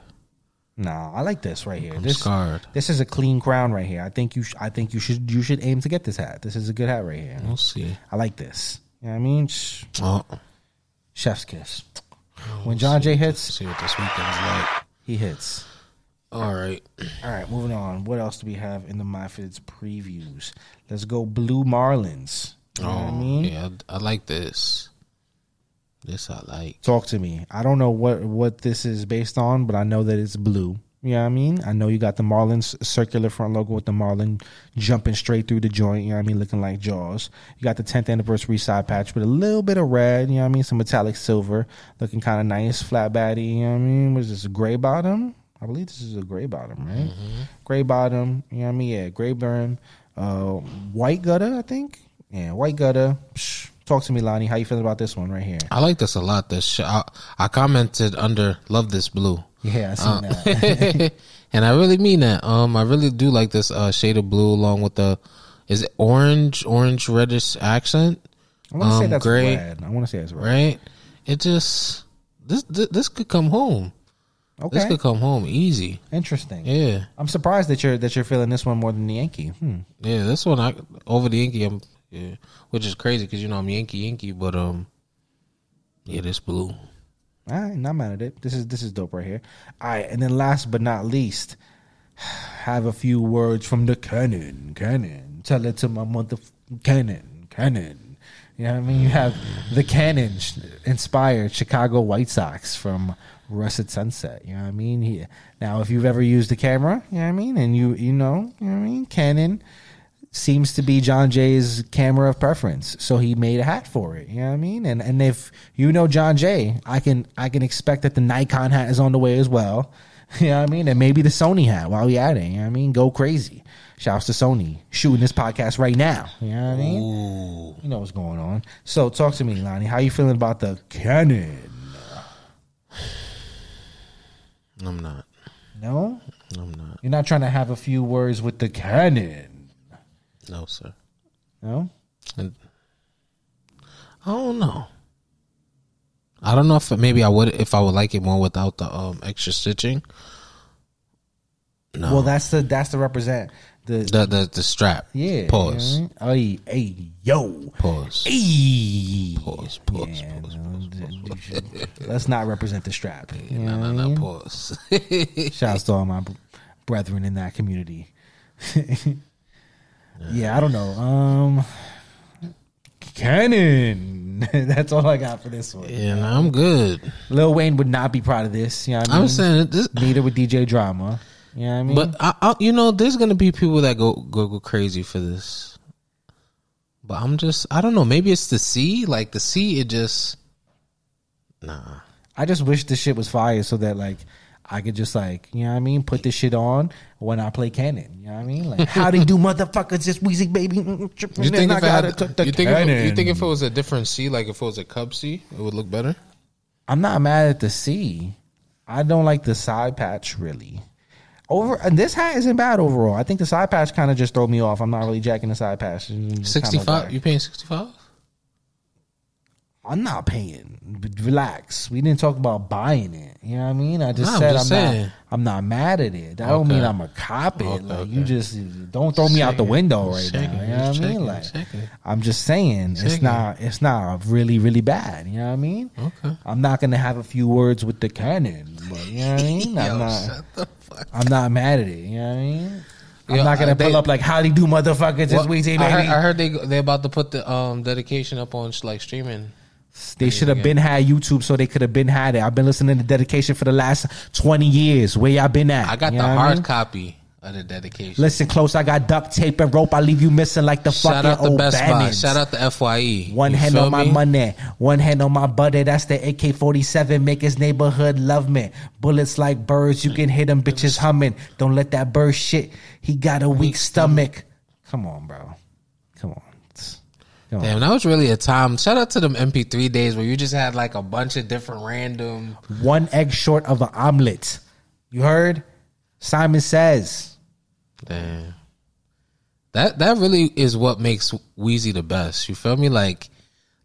Nah, I like this right here. I'm this scarred. this is a clean crown right here. I think you sh- I think you should you should aim to get this hat. This is a good hat right here. We'll see. I like this. You know what I mean? Sh- Oh, Chef's kiss. When John Jay hits, see what this weekend's like. he hits. All right. All right, moving on. What else do we have in the Myfitteds previews? Let's go Blue Marlins. You know what I Oh, mean? yeah, I, I like this. This I like. Talk to me. I don't know what what this is based on, but I know that it's blue. You know what I mean? I know you got the Marlins circular front logo with the Marlin jumping straight through the joint, you know what I mean, looking like Jaws. You got the 10th anniversary side patch with a little bit of red, you know what I mean, some metallic silver, looking kind of nice, flat baddie, you know what I mean? Was this a gray bottom? I believe this is a gray bottom, right? Gray bottom, you know what I mean? Yeah, gray burn. Uh, white gutter, I think. Yeah, white gutter. Psh, talk to me, Lani. How you feeling about this one right here? I like this a lot. This sh- I, I commented under "Love this blue," Yeah, I seen that. and I really mean that. Um, I really do like this uh, shade of blue along with the is it orange, orange reddish accent, I want to say Um, that's gray. red. I want to say it's red. right? It just this this, this could come home. Okay. This could come home easy. interesting. Yeah, I'm surprised that you're that you're feeling this one more than the Yankee. Hmm. yeah. This one I over the Yankee. I'm yeah, which is crazy because you know I'm Yankee Yankee, but um, yeah, this blue. All right, not mad at it. This is this is dope right here. All right, and then last but not least, have a few words from the cannon, cannon. Tell it to my mother cannon, cannon. You know what I mean? You have the cannon sh- inspired Chicago White Sox from Russet Sunset. You know what I mean? He, now, if you've ever used a camera, you know what I mean, and you you know, you know what I mean, Canon seems to be John Jay's camera of preference. So he made a hat for it. You know what I mean? And and if you know John Jay, I can I can expect that the Nikon hat is on the way as well. You know what I mean? And maybe the Sony hat while we at it. You know what I mean? Go crazy. Shouts to Sony shooting this podcast right now. You know what I mean? Ooh. You know what's going on. So talk to me, Lani. How you feeling about the Canon? I'm not. No? I'm not. You're not trying to have a few words with the Canon. No, sir. No? And I don't know. I don't know if maybe I would if I would like it more without the um extra stitching. No. Well, that's the that's the represent the the the the strap. yeah. Pause. You know what I mean? Hey, hey, yo. Pause. Hey. Pause. Pause. Yeah, pause, no, pause, d- pause, should- Let's not represent the strap. No, no, no. Pause. Shouts to all my br- brethren in that community. yeah, I don't know. Um, Canon. That's all I got for this one. yeah, no, I'm good. Lil Wayne would not be proud of this. You know what I mean? I'm saying this, Neither would DJ Drama. You know what I mean? but I, I, you know, there's gonna be people that go go go crazy for this. But I'm just, I don't know. Maybe it's the C. Like the C, it just, nah. I just wish the shit was fire so that like I could just like you know what I mean put this shit on when I play Canon. You know what I mean? Like how they do motherfuckers just Weezy baby. Mm, mm, you think if it had, you think if, it- you think if it was a different C, like if it was a Cub C, it would look better? I'm not mad at the C. I don't like the side patch really. Over and this hat isn't bad overall. I think the side patch kind of just throw me off. I'm not really jacking the side patch. Sixty five. You paying sixty five? I'm not paying. But Relax. We didn't talk about buying it. You know what I mean? I just Nah, I'm said just I'm not. I'm not mad at it. That don't mean I'm a cop it. Okay, like you just don't throw me out the window right now. You know what I mean? Like I'm just saying it's not. It's not really really bad. You know what I mean? Okay. I'm not gonna have a few words with the cannon, but you know what I mean. I'm Yo, not. shut the fuck. I'm not mad at it. You know what I mean? I'm Yo, not gonna uh, they- up like how they do motherfuckers this Well, Weezy I heard. I heard they they about to put the um dedication up on like streaming. They should have been had YouTube so they could have been had it. I've been listening to dedication for the last twenty years. Where y'all been at? I got You the hard mean? copy of the dedication. Listen close. I got duct tape and rope. I leave you missing like the Shout fucking out to old Best Buy. Shout out to Fye. One You hand on my me? money, one hand on my buddy. That's the AK forty seven. Make his neighborhood love me. Bullets like birds, you can hit them bitches humming. Don't let that bird shit. He got a weak stomach. Come on, bro. Come. Come on. Damn, that was really a time. Shout out to them MP3 days where you just had like a bunch of different random. One egg short of an omelet. You heard? Simon says. Damn. That that really is what makes Weezy the best. You feel me? Like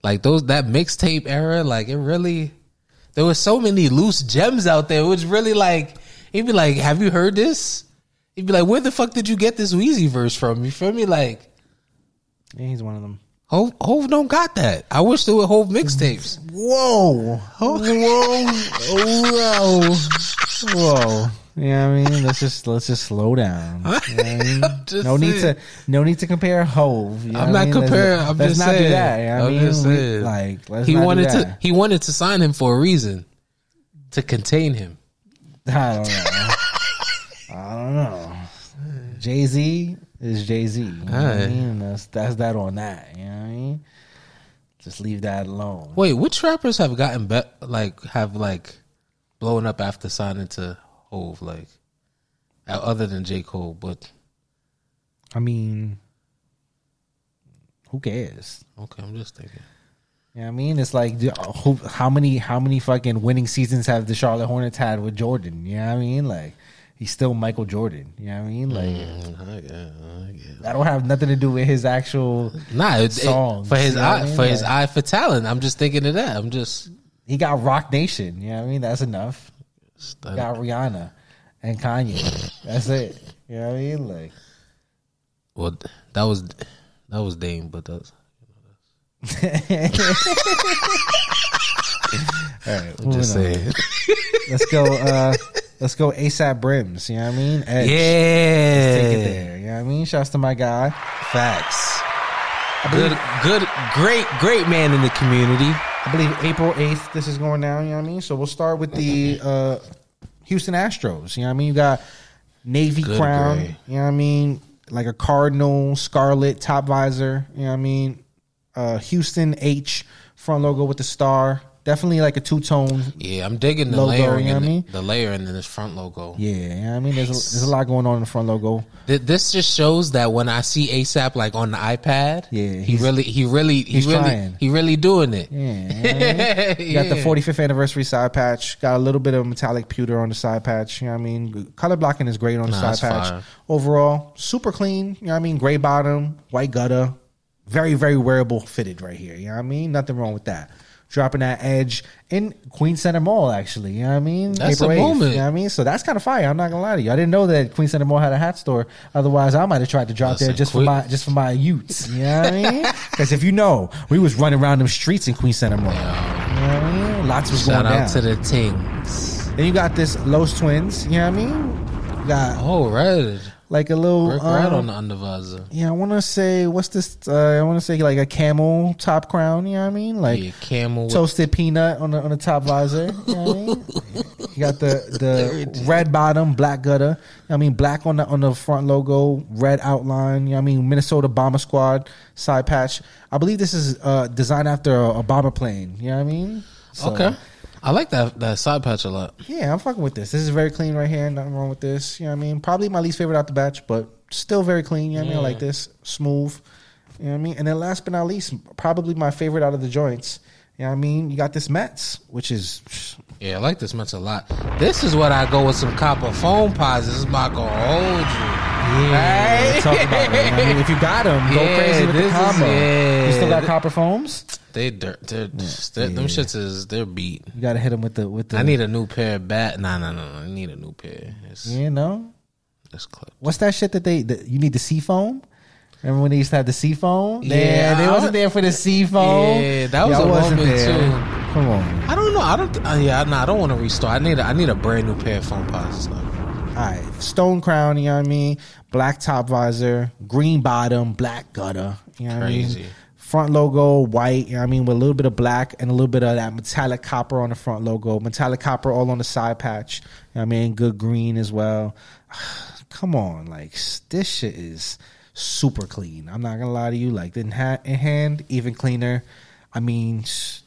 like those that mixtape era, like it really there was so many loose gems out there. It was really like he'd be like, Have you heard this? He'd be like, Where the fuck did you get this Weezy verse from? You feel me? Like Yeah, he's one of them. Hove, Hove don't got that. I wish there were Hove mixtapes. Whoa. Whoa. Whoa. Whoa. You know what I mean? Let's just let's just slow down. You know I mean? No need saying. to no need to compare Hove. You know I'm I not mean? Let's- comparing. I'm let's just not saying. do that. You know I I'm mean? just We- saying. like let's he wanted to. He wanted to sign him for a reason, to contain him. I don't know. I don't know. Jay Z is Jay Z. You know I mean? That's that's that on that. You know what I mean? Just leave that alone. Wait, which rappers have gotten bet like have like blown up after signing to Hove? Like uh, other than J Cole, but I mean, who cares? okay, I'm just thinking. You know what I mean? It's like who, how many how many fucking winning seasons have the Charlotte Hornets had with Jordan? You know what I mean? Like he's still Michael Jordan. You know what I mean? Like Mm, I I that don't have nothing to do with his actual. Nah, it, it- for his you know eye I mean? for his eye for talent. I'm just thinking of that. I'm just He got Roc Nation. You know what I mean? That's enough. I- Got Rihanna and Kanye. That's it. You know what I mean? Like well. That was that was Dame, but that's all right, I'm just saying. Let's go. Uh, Let's go ASAP brims. You know what I mean? Edge. Yeah. Take it there. You know what I mean? Shouts to my guy. Facts. Good, good, great, great man in the community. I believe April 8th this is going down, you know what I mean? So we'll start with the uh, Houston Astros. You know what I mean? You got navy Good crown, gray. you know what I mean? Like a cardinal scarlet top visor, you know what I mean? Uh, Houston H front logo with the star. Definitely like a two tone. Yeah, I'm digging the Logo, layering, you know I the, mean? the layering in this front logo. Yeah, you know what I mean? There's a, there's a lot going on in the front logo. Th- This just shows that when I see ASAP like on the iPad, Yeah, he really, he really, he he's really, trying. he really doing it. Yeah, you know I mean? Got the 45th anniversary side patch. Got a little bit of metallic pewter on the side patch. You know what I mean? Color blocking is great on the Nah, side patch. fire. Overall, super clean. You know what I mean? Gray bottom, white gutter. Very, very wearable fitted right here. You know what I mean? Nothing wrong with that. Dropping that edge in Queen Center Mall, actually. You know what I mean? That's April a 8th, moment. You know what I mean? So that's kind of fire. I'm not gonna lie to you. I didn't know that Queen Center Mall had a hat store. Otherwise, I might have tried to drop Listen, there just for my just for my utes. You know what I mean? Because if you know, we was running around them streets in Queen Center Mall. You know what I mean? Lots was Shout going out down. to the Tings. then you got this Los Twins. You know what I mean? You got Oh, red, like a little. brick red um, on the undervisor. yeah, I want to say what's this? Uh, I want to say like a camel top crown. You know what I mean? Like yeah, camel. with- toasted peanut on the on the top visor. You know what I mean? You got the the red bottom, black gutter. I mean, black on the on the front logo, red outline. You know what I mean, Minnesota Bomber Squad side patch. I believe this is uh, designed after a, a bomber plane. You know what I mean? So, okay, I like that that side patch a lot. Yeah, I'm fucking with this. This is very clean right here. Nothing wrong with this. You know what I mean? Probably my least favorite out the batch, but still very clean. You know what I mean? I like this. Smooth. You know what I mean? And then last but not least, probably my favorite out of the joints. You know what I mean? You got this Mets, which is Yeah, I like this much a lot. This is what I go with some copper foam pies. This is not gonna hold you. Yeah. Talk about it. You know what I mean? If you got them, go Yeah, crazy with the this is- combo. yeah. You still got copper foams? They dirt. They're, they're, them shits is they're beat. You got to hit them with the with the. I need a new pair of bat. Nah, nah, nah. I need a new pair. It's, You know it's clip. what's that shit that they that you need the sea foam? Remember when they used to have the sea foam? Yeah, Yeah, they I wasn't there for the sea foam. Yeah, that was Y'all a wasn't moment, there. too. Come on. I don't know. I don't. Uh, yeah, nah, I don't want to restore. I need. A, I need a brand new pair of foam pies. Like, All right, stone crown. You know what I mean? Black top visor, green bottom, black gutter. You know what I mean? Front logo white. You know what I mean? With a little bit of black and a little bit of that metallic copper on the front logo. Metallic copper all on the side patch. You know what I mean? Good green as well. Come on, like this shit is super clean. I'm not gonna lie to you. Like in, ha- in hand, even cleaner. I mean,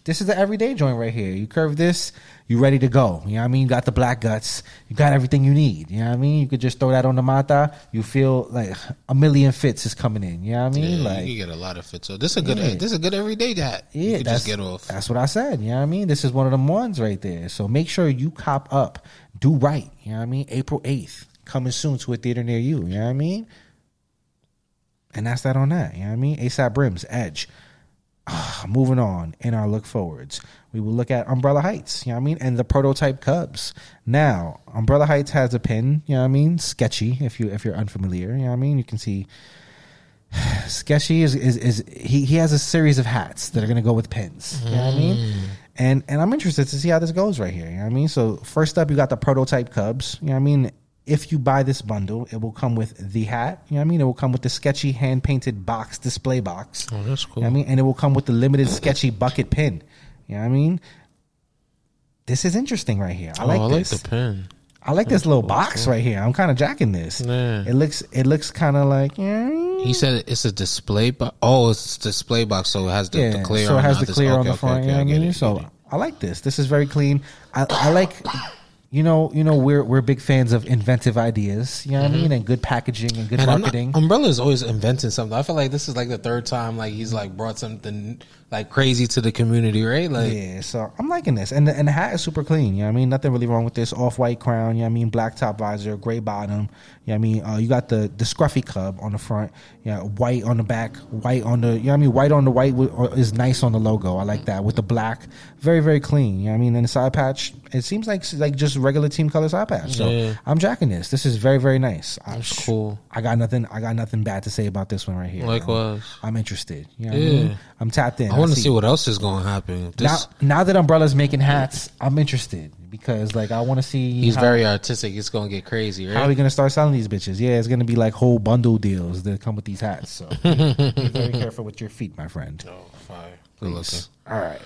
this is the everyday joint right here. You curve this, you ready to go. You know what I mean? You got the black guts. You got everything you need. You know what I mean? You could just throw that on the mata. You feel like a million fits is coming in. You know what I mean? yeah, like, you get a lot of fits. So this is a good. Yeah. This is a good everyday hat. yeah, you could that's, just get off. That's what I said. You know what I mean? This is one of them ones right there. So make sure you cop up. Do right. You know what I mean? April 8th. Coming soon to a theater near you. You know what I mean? And that's that on that. You know what I mean? ASAP Brims, Edge. Ah, moving on in our look forwards, we will look at Umbrella Heights, you know what I mean, and the prototype Cubs. Now, Umbrella Heights has a pin, you know what I mean, sketchy if you if you're unfamiliar, you know what I mean. You can see sketchy is is, is he, he has a series of hats that are gonna go with pins. You know what I mean? And and I'm interested to see how this goes right here. You know what I mean? So first up you got the prototype Cubs. You know what I mean? If you buy this bundle, it will come with the hat. You know what I mean? It will come with the sketchy hand painted box display box. Oh, that's You cool. know what I mean? And it will come with the limited sketchy bucket pin. You know what I mean? This is interesting right here. I oh, like I like this. the pen. I like this little box right here. I'm kind of jacking this. Yeah. It looks it looks kind of like yeah, He said it's a display box. Oh, it's a display box, so it has the, the clear. so it has the the other- clear on okay, the okay, front. okay, you know I what I mean? So. I like this. This is very clean. I, I like. You know, you know, we're we're big fans of inventive ideas. You know what I mm-hmm. mean, and good packaging and good And I'm not, marketing. Umbrella is always inventing something. I feel like this is like the third time like he's like brought something like crazy to the community, right? Like yeah, so I'm liking this, and the, and the hat is super clean. You know what I mean? Nothing really wrong with this. Off white crown. You know what I mean? Black top visor, gray bottom. You know I mean? Uh, you got the the scruffy cub on the front. Yeah, white on the back, white on the. You know what I mean? White on the white uh, is nice on the logo. I like that with the black. Very very clean. You know what I mean? And the side patch, it seems like like just regular team color side patch. So Yeah. I'm jacking this. This is very very nice. I, That's cool. I got nothing. I got nothing bad to say about this one right here. Likewise. I'm interested. You know what I Yeah. mean? I'm tapped in. I want to see- see what else is going to happen. now, now that Umbrella's making hats, I'm interested because like I want to see He's how, very artistic. It's gonna get crazy, how right? we gonna start selling these bitches. Yeah, it's gonna be like whole bundle deals that come with these hats. So be very careful with your feet, my friend. oh, fire. Good looking. All right.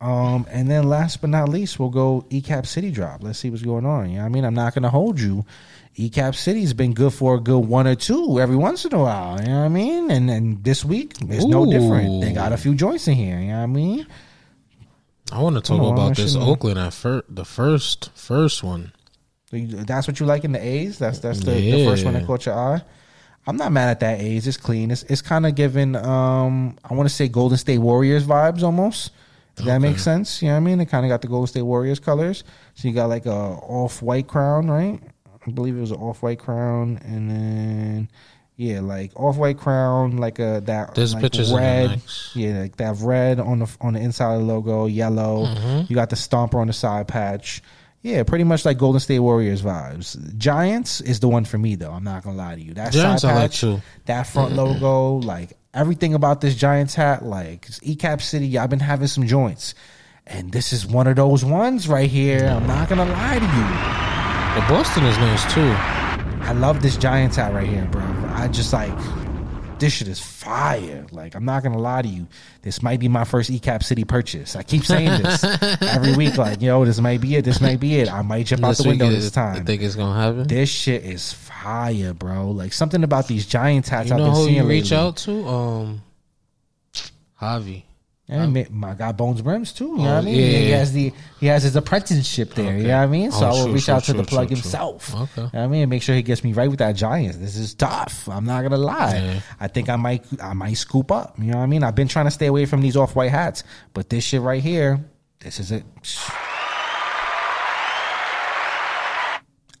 Um, and then last but not least, we'll go ECAP City drop. Let's see what's going on. You know what I mean? I'm not gonna hold you. ECAP City's been good for a good one or two every once in a while. You know what I mean? And and this week it's no different. They got a few joints in here. You know what I mean? I want to talk on, about this shouldn't- Oakland at fir- the first first one. That's what you like in the A's. That's that's the, the first one that Yeah. caught your eye. I'm not mad at that A's. It's clean. It's it's kind of giving um I want to say Golden State Warriors vibes almost. If that makes sense. You know what I mean? It kind of got the Golden State Warriors colors. So you got like a off white crown, right? I believe it was an off white crown, and then yeah, like off white crown, like a that There's like pictures red, nice. yeah, like that red on the on the inside of the logo, yellow. Mm-hmm. You got the stomper on the side patch. Yeah, pretty much like Golden State Warriors vibes. Giants is the one for me though. I'm not gonna lie to you. That Giants side I like patch, too. that front logo, like everything about this Giants hat, like ECAP City. I've been having some joints, and this is one of those ones right here. I'm not gonna lie to you. The Boston is nice too. I love this Giants hat right here, bro. I just like this shit is fire. Like I'm not gonna lie to you, this might be my first ECAP City purchase. I keep saying this every week, like yo, this might be it. This might be it. I might jump out the window this time. You think it's gonna happen? this shit is fire, bro. Like something about these giant hats You I've know been who seeing you reach lately. out to? Um, Javi. And um, ma- my guy Bones Brims too. You know Oh, what I mean? yeah, he has the he has his apprenticeship there. You know what I mean? So Oh, I will reach out to the plug himself. Okay. You know what I mean? Make sure he gets me right with that Giants. This is tough. I'm not gonna lie. Yeah. I think I might I might scoop up. You know what I mean? I've been trying to stay away from these off white hats, but this shit right here, this is it.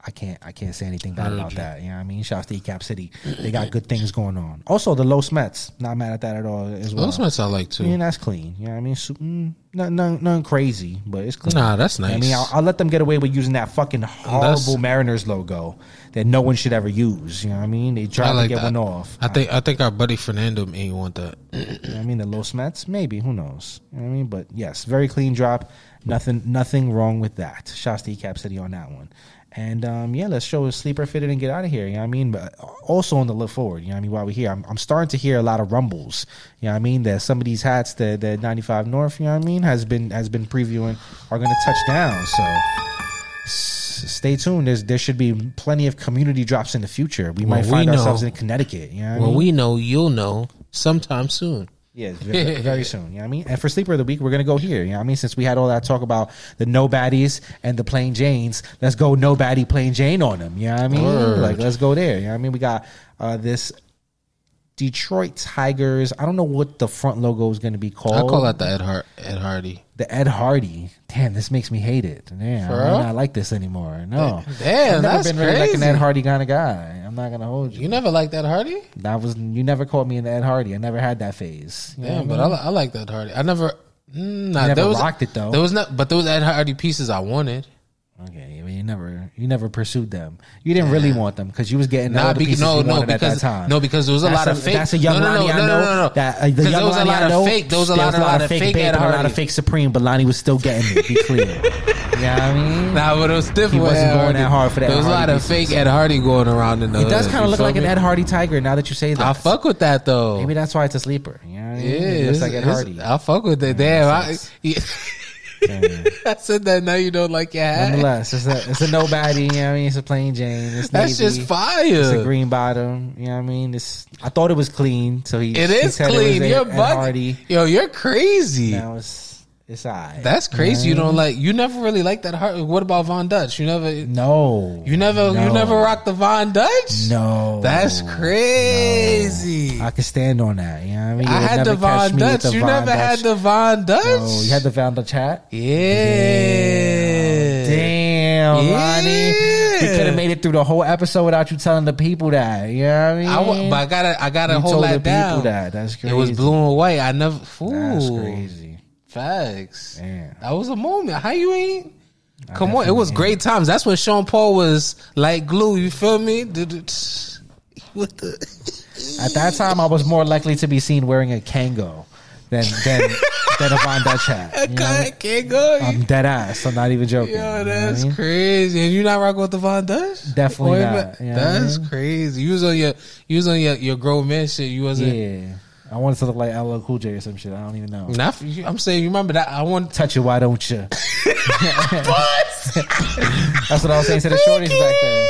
I can't I can't say anything bad about you. that. You know what I mean? Shouts to ECAP City. They got good things going on. Also the Los Mets, not mad at that at all as well. Los Mets I like too. I mean, that's clean. You know what I mean? So, mm, nothing, nothing, nothing crazy, but it's clean. Nah, that's I nice. mean, I'll, I'll let them get away with using that fucking horrible That's- Mariners logo that no one should ever use. You know what I mean? They try like to get that. one off. I think I think our buddy Fernando ain't want that. You know what I mean, the Los Mets, maybe who knows? You know what I mean, but yes, very clean drop. Nothing, nothing wrong with that. Shouts to ECAP City on that one. And um, yeah, let's show a sleeper fitted and get out of here. You know what I mean? But also on the look forward. You know what I mean? While we're here, I'm, I'm starting to hear a lot of rumbles. You know what I mean? That some of these hats, the the 95 North, you know what I mean, has been has been previewing are going to touch down. So stay tuned. There's there should be plenty of community drops in the future. We might Well, we find know- ourselves in Connecticut. You know what I Well, mean? we know you'll know sometime soon. Yeah, very, very soon. You know what I mean? And for sleeper of the week, we're gonna go here. You know what I mean? Since we had all that talk about the no baddies and the plain Janes, let's go no baddie plain Jane on them. You know what I mean? Word. Like let's go there. You know what I mean? We got uh, this Detroit Tigers. I don't know what the front logo is gonna be called. I call that the Ed Hart Ed Hardy. the Ed Hardy. Damn, this makes me hate it. Damn, For I real? not like this anymore. No, Damn, I've never that's been really like an. Ed Hardy kind of guy. I'm not gonna hold you. You never liked Ed Hardy? That was you never called me an Ed Hardy. I never had that phase. You know Damn, what but I I, mean? li- I like that Hardy. I never, mm, nah, never there was, rocked it, though. There was not, but there was Ed Hardy pieces I wanted. Okay, I mean, you never, you never pursued them. You didn't really want them because you was getting Nah, all the because, pieces no, you no, wanted because at that time. no, because there was a That's lot of fake. That's a young no, no, Lani no, I no, know. no, no, no. That uh, the young there was a lot I of fake- there was a there lot- a lot of fake Bape Ed a lot of fake Supreme, but Lani was still getting it. Be clear. you know what I mean? Nah, but it was different. He wasn't Ed going Hardy. that hard for the There Ed was a lot of fake Ed Hardy going around in the. It does kind of look like an? Ed Hardy tiger now that you say that. I fuck with that though. Maybe that's why it's a sleeper. You know what I mean? yeah, it looks like Ed Hardy. I fuck with it. Damn, I. Said that. Now you don't like your hat. Nonetheless, it's a it's a nobody. You know what I mean? It's a plain Jane. It's That's navy. just fire. It's a green bottom. You know what I mean? It's, I thought it was clean, so he It he is it was clean. Ed- You're bug- Yo, you're crazy. Now it's it's alright. That's crazy. You know what I don't like. You never really like that. Hard, what about Von Dutch? You never. No, You never. no, You never rocked the Von Dutch. No, That's crazy. I can stand on that. You know what I mean? You I had the Von Dutch. the You Von never Dutch. had the Von Dutch. No, you had the Von Dutch hat. Yeah. Damn, Lani. We Yeah. could have made it through the whole episode without you telling the people that. You know what I mean? I, but I gotta. I gotta you hold told the that down. people that. That's crazy. It was blue and white. I never. Ooh, That's crazy. Facts. Damn. That was a moment. How you ain't? Come on, it was great times. That's when Sean Paul was like glue. You feel me? What the? At that time, I was more likely to be seen wearing a Kango than than than a Von Dutch hat. I You know? can't, can't go. I'm dead ass. I'm not even joking. you know Yo, that's I mean? crazy. And you not rocking with the Von Dutch? Definitely not. You know what I that's mean? crazy. You was on your you was on your, your grown man shit. You wasn't. Yeah. I wanted to look like LL Cool J or some shit. I don't even know. Not for you. I'm saying you remember that. I want. To touch it, why don't you? What? That's what I was saying to the shorties back then.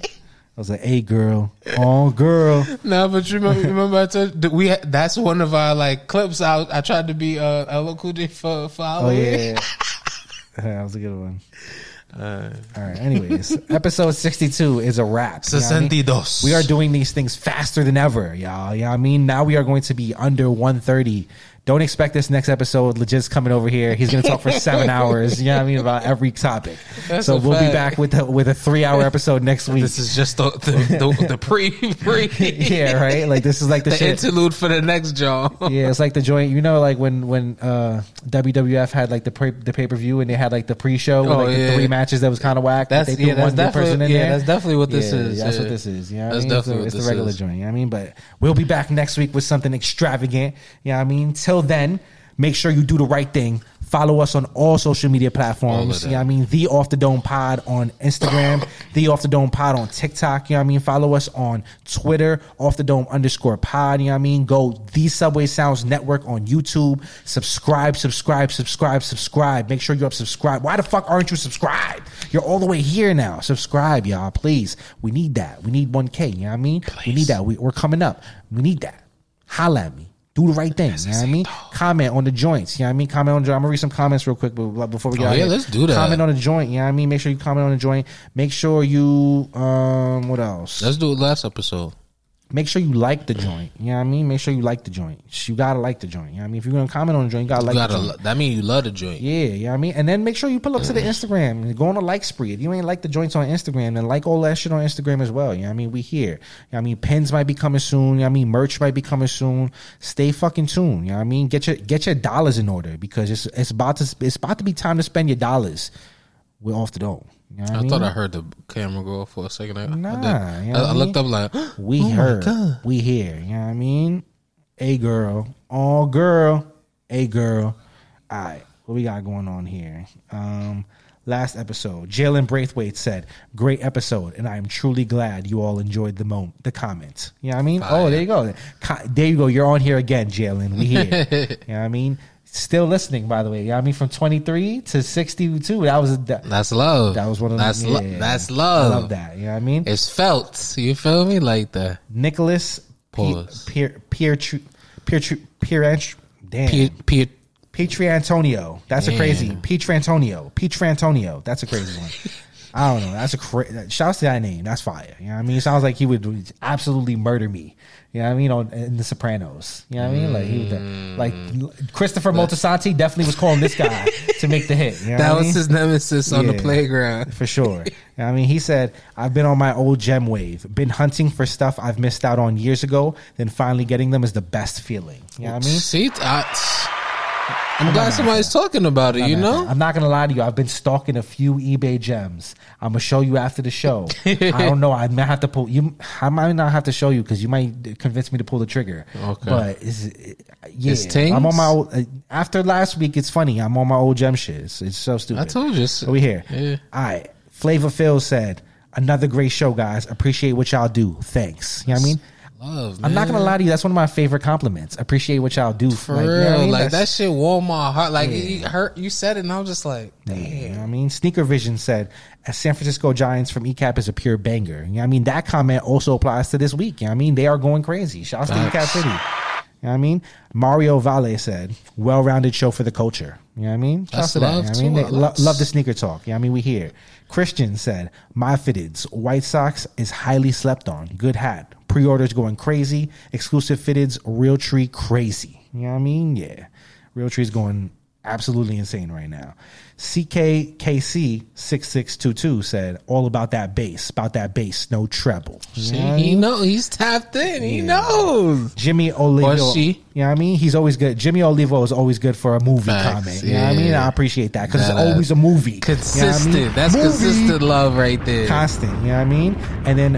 Mhm. I was like, "Hey, girl, oh, girl." No, but you remember, remember I told that we had, that's one of our like clips. I I tried to be uh LL Cool J for for Oh Halloween. yeah, that was a good one. Uh, All right. Anyways, episode sixty-two is a wrap. you know I mean? We are doing these things faster than ever, y'all. Yeah, I mean, now we are going to be under 130. Don't expect this next episode. Legit's coming over here. He's going to talk for seven hours. You know what I mean about every topic. That's so we'll be back with a, with a three hour episode next week. This is just the the, the, the pre pre yeah, right. Like this is like the, the shit. interlude for the next John. yeah, it's like the joint. You know, like when when uh, WWF had like the pre- the pay per view and they had like the pre show, Oh, like yeah. the three matches that was kind of whack. That's- they threw yeah, that's one good person definitely- in yeah, there. that's definitely what this Yeah, is, That's yeah. what this is. You know what That's I mean? definitely So what it's this the regular is. joint. You know what I mean? But we'll be back next week with something extravagant. You know what I mean? Till then, make sure you do the right thing. Follow us on all social media platforms. You know what I mean? The Off the Dome Pod on Instagram, The Off the Dome Pod on TikTok. You know what I mean? Follow us on Twitter, Off the Dome underscore pod. You know what I mean? Go The Subway Sounds Network on YouTube. Subscribe, subscribe, subscribe, subscribe. Make sure you're up subscribe. Why the fuck aren't you subscribed? You're all the way here now. Subscribe, y'all. Please. We need that. We need 1K. You know what I mean? We need that. We, we're coming up. We need that. Holla at me. Do the right thing. You know what I mean? Comment on the joints. You know what I mean? Comment on the joint. I'm gonna read some comments real quick but before we get Oh, out yeah, here. let's do that. Comment on the joint. You know what I mean? Make sure you comment on the joint. Make sure you um what else? Let's do it last episode. Make sure you like the joint. You know what I mean? Make sure you like the joint. You gotta like the joint. You know what I mean? If you're gonna comment on the joint, you gotta You like the gotta, joint. that mean you love the joint. Yeah, you know what I mean? And then make sure you pull up to the Instagram and go on a like spree. If you ain't like the joints on Instagram, then like all that shit on Instagram as well. You know what I mean? We here. You know what I mean? Pins might be coming soon. You know what I mean? Merch might be coming soon. Stay fucking tuned. You know what I mean? Get your get your dollars in order because it's it's about to it's about to be time to spend your dollars. We're off the dome. You know I, I mean? thought I heard the camera go off for a second. I, Nah, I, you know I, I looked up like, We oh heard. We here. You know what I mean? A girl. Oh girl. A girl. All right. What we got going on here? Um, last episode, Jalen Braithwaite said, "Great episode, and I am truly glad you all enjoyed the moment, the comments." You know what I mean? Oh, there you go. There you go. You're on here again, Jalen. We here. you know what I mean? Still listening, by the way. What I mean? From 23 to 62. That was that, That's love. that was one of that's the, lo- yeah. that's love. I love. that. You know what I mean? It's felt. You feel me? Like that. Nicholas Pause. Pier Pier Pier Pier Pier Damn. Peer, peer, Petri Antonio. That's a crazy. Petri Antonio. Petri Antonio. That's a crazy one. I don't know. That's a cra- shouts to that name. That's fire. You know what I mean? It sounds like he would absolutely murder me. You know what I mean? On in The Sopranos. You know what I mean? Like he would, like mm. Christopher Moltisanti definitely was calling this guy to make the hit. You know that was mean? his nemesis on the playground. for sure. I mean, he said, "I've been on my old gem wave, been hunting for stuff I've missed out on years ago. Then finally getting them is the best feeling." You know what I mean? See, I, I'm glad somebody's talking about it. You know, I'm not gonna lie to you. I've been stalking a few eBay gems. I'm gonna show you after the show. I don't know. I might have to pull you. I might not have to show you because you might convince me to pull the trigger. Okay. But it's, yeah, It's tings? I'm on my old. Uh, after last week, it's funny. I'm on my old gem shit. It's, it's so stupid. I told you. So we here. Yeah. All right. Flavor Phil said, "Another great show, guys. Appreciate what y'all do. Thanks." You know what I mean? Love. I'm not gonna lie to you. That's one of my favorite compliments. Appreciate what y'all do. For Like, you know real, I mean? like that shit warmed my heart. Like it hurt. You said it, and I was just like, damn. You know what I mean? Sneaker Vision said, "As San Francisco Giants from ECAP is a pure banger." You know what I mean? That comment also applies to this week. You know what I mean? They are going crazy. Shouts to. ECAP City. You know what I mean? Mario Vale said, "Well-rounded show for the culture." You know what I mean? That's to that. You know I mean? They lo- love- love the sneaker talk. You know what I mean? We hear. Christian said, "My fitteds, White Sox is highly slept on. Good hat. Pre-orders going crazy. Exclusive fitteds, Real Tree crazy." You know what I mean? Yeah. Real Tree's going absolutely insane right now. CKKC6622 said, all about that bass, about that bass, no treble. See, he know he's tapped in. He knows. Jimmy Olivo. Or she. You know what I mean? He's always good. Jimmy Olivo is always good for a movie Facts, comment. You know what I mean? I appreciate that because it's uh, always a movie. You know I Consistent. mean? That's Movie. consistent love right there. Constant. You know what I mean? And then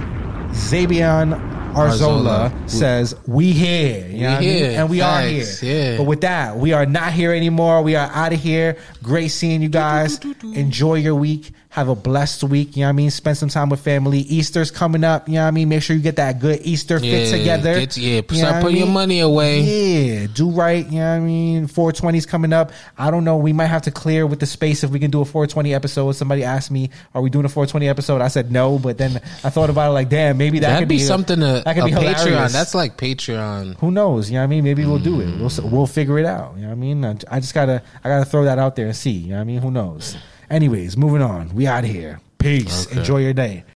Zabian Arzola, Arzola. says, "We here, you know what I mean? and we are here." Yeah. But with that, we are not here anymore. We are out of here. Great seeing you guys. Enjoy your week. Have a blessed week. You know what I mean? Spend some time with family. Easter's coming up. You know what I mean? Make sure you get that good Easter fit together. get- yeah, You start putting your money away. Yeah, do right. You know what I mean? 420's coming up. I don't know. We might have to clear with the space if we can do a 420 episode. Somebody asked me, "Are we doing a 420 episode?" I said no, but then I thought about it like, damn, maybe that That'd could be, be something to that could a be hilarious. Patreon. That's like Patreon. Who knows? You know what I mean? Maybe we'll do it. We'll mm. we'll figure it out. You know what I mean? I, I just gotta I gotta throw that out there and see. You know what I mean? Who knows? Anyways, moving on. We out of here. Peace. Okay. Enjoy your day.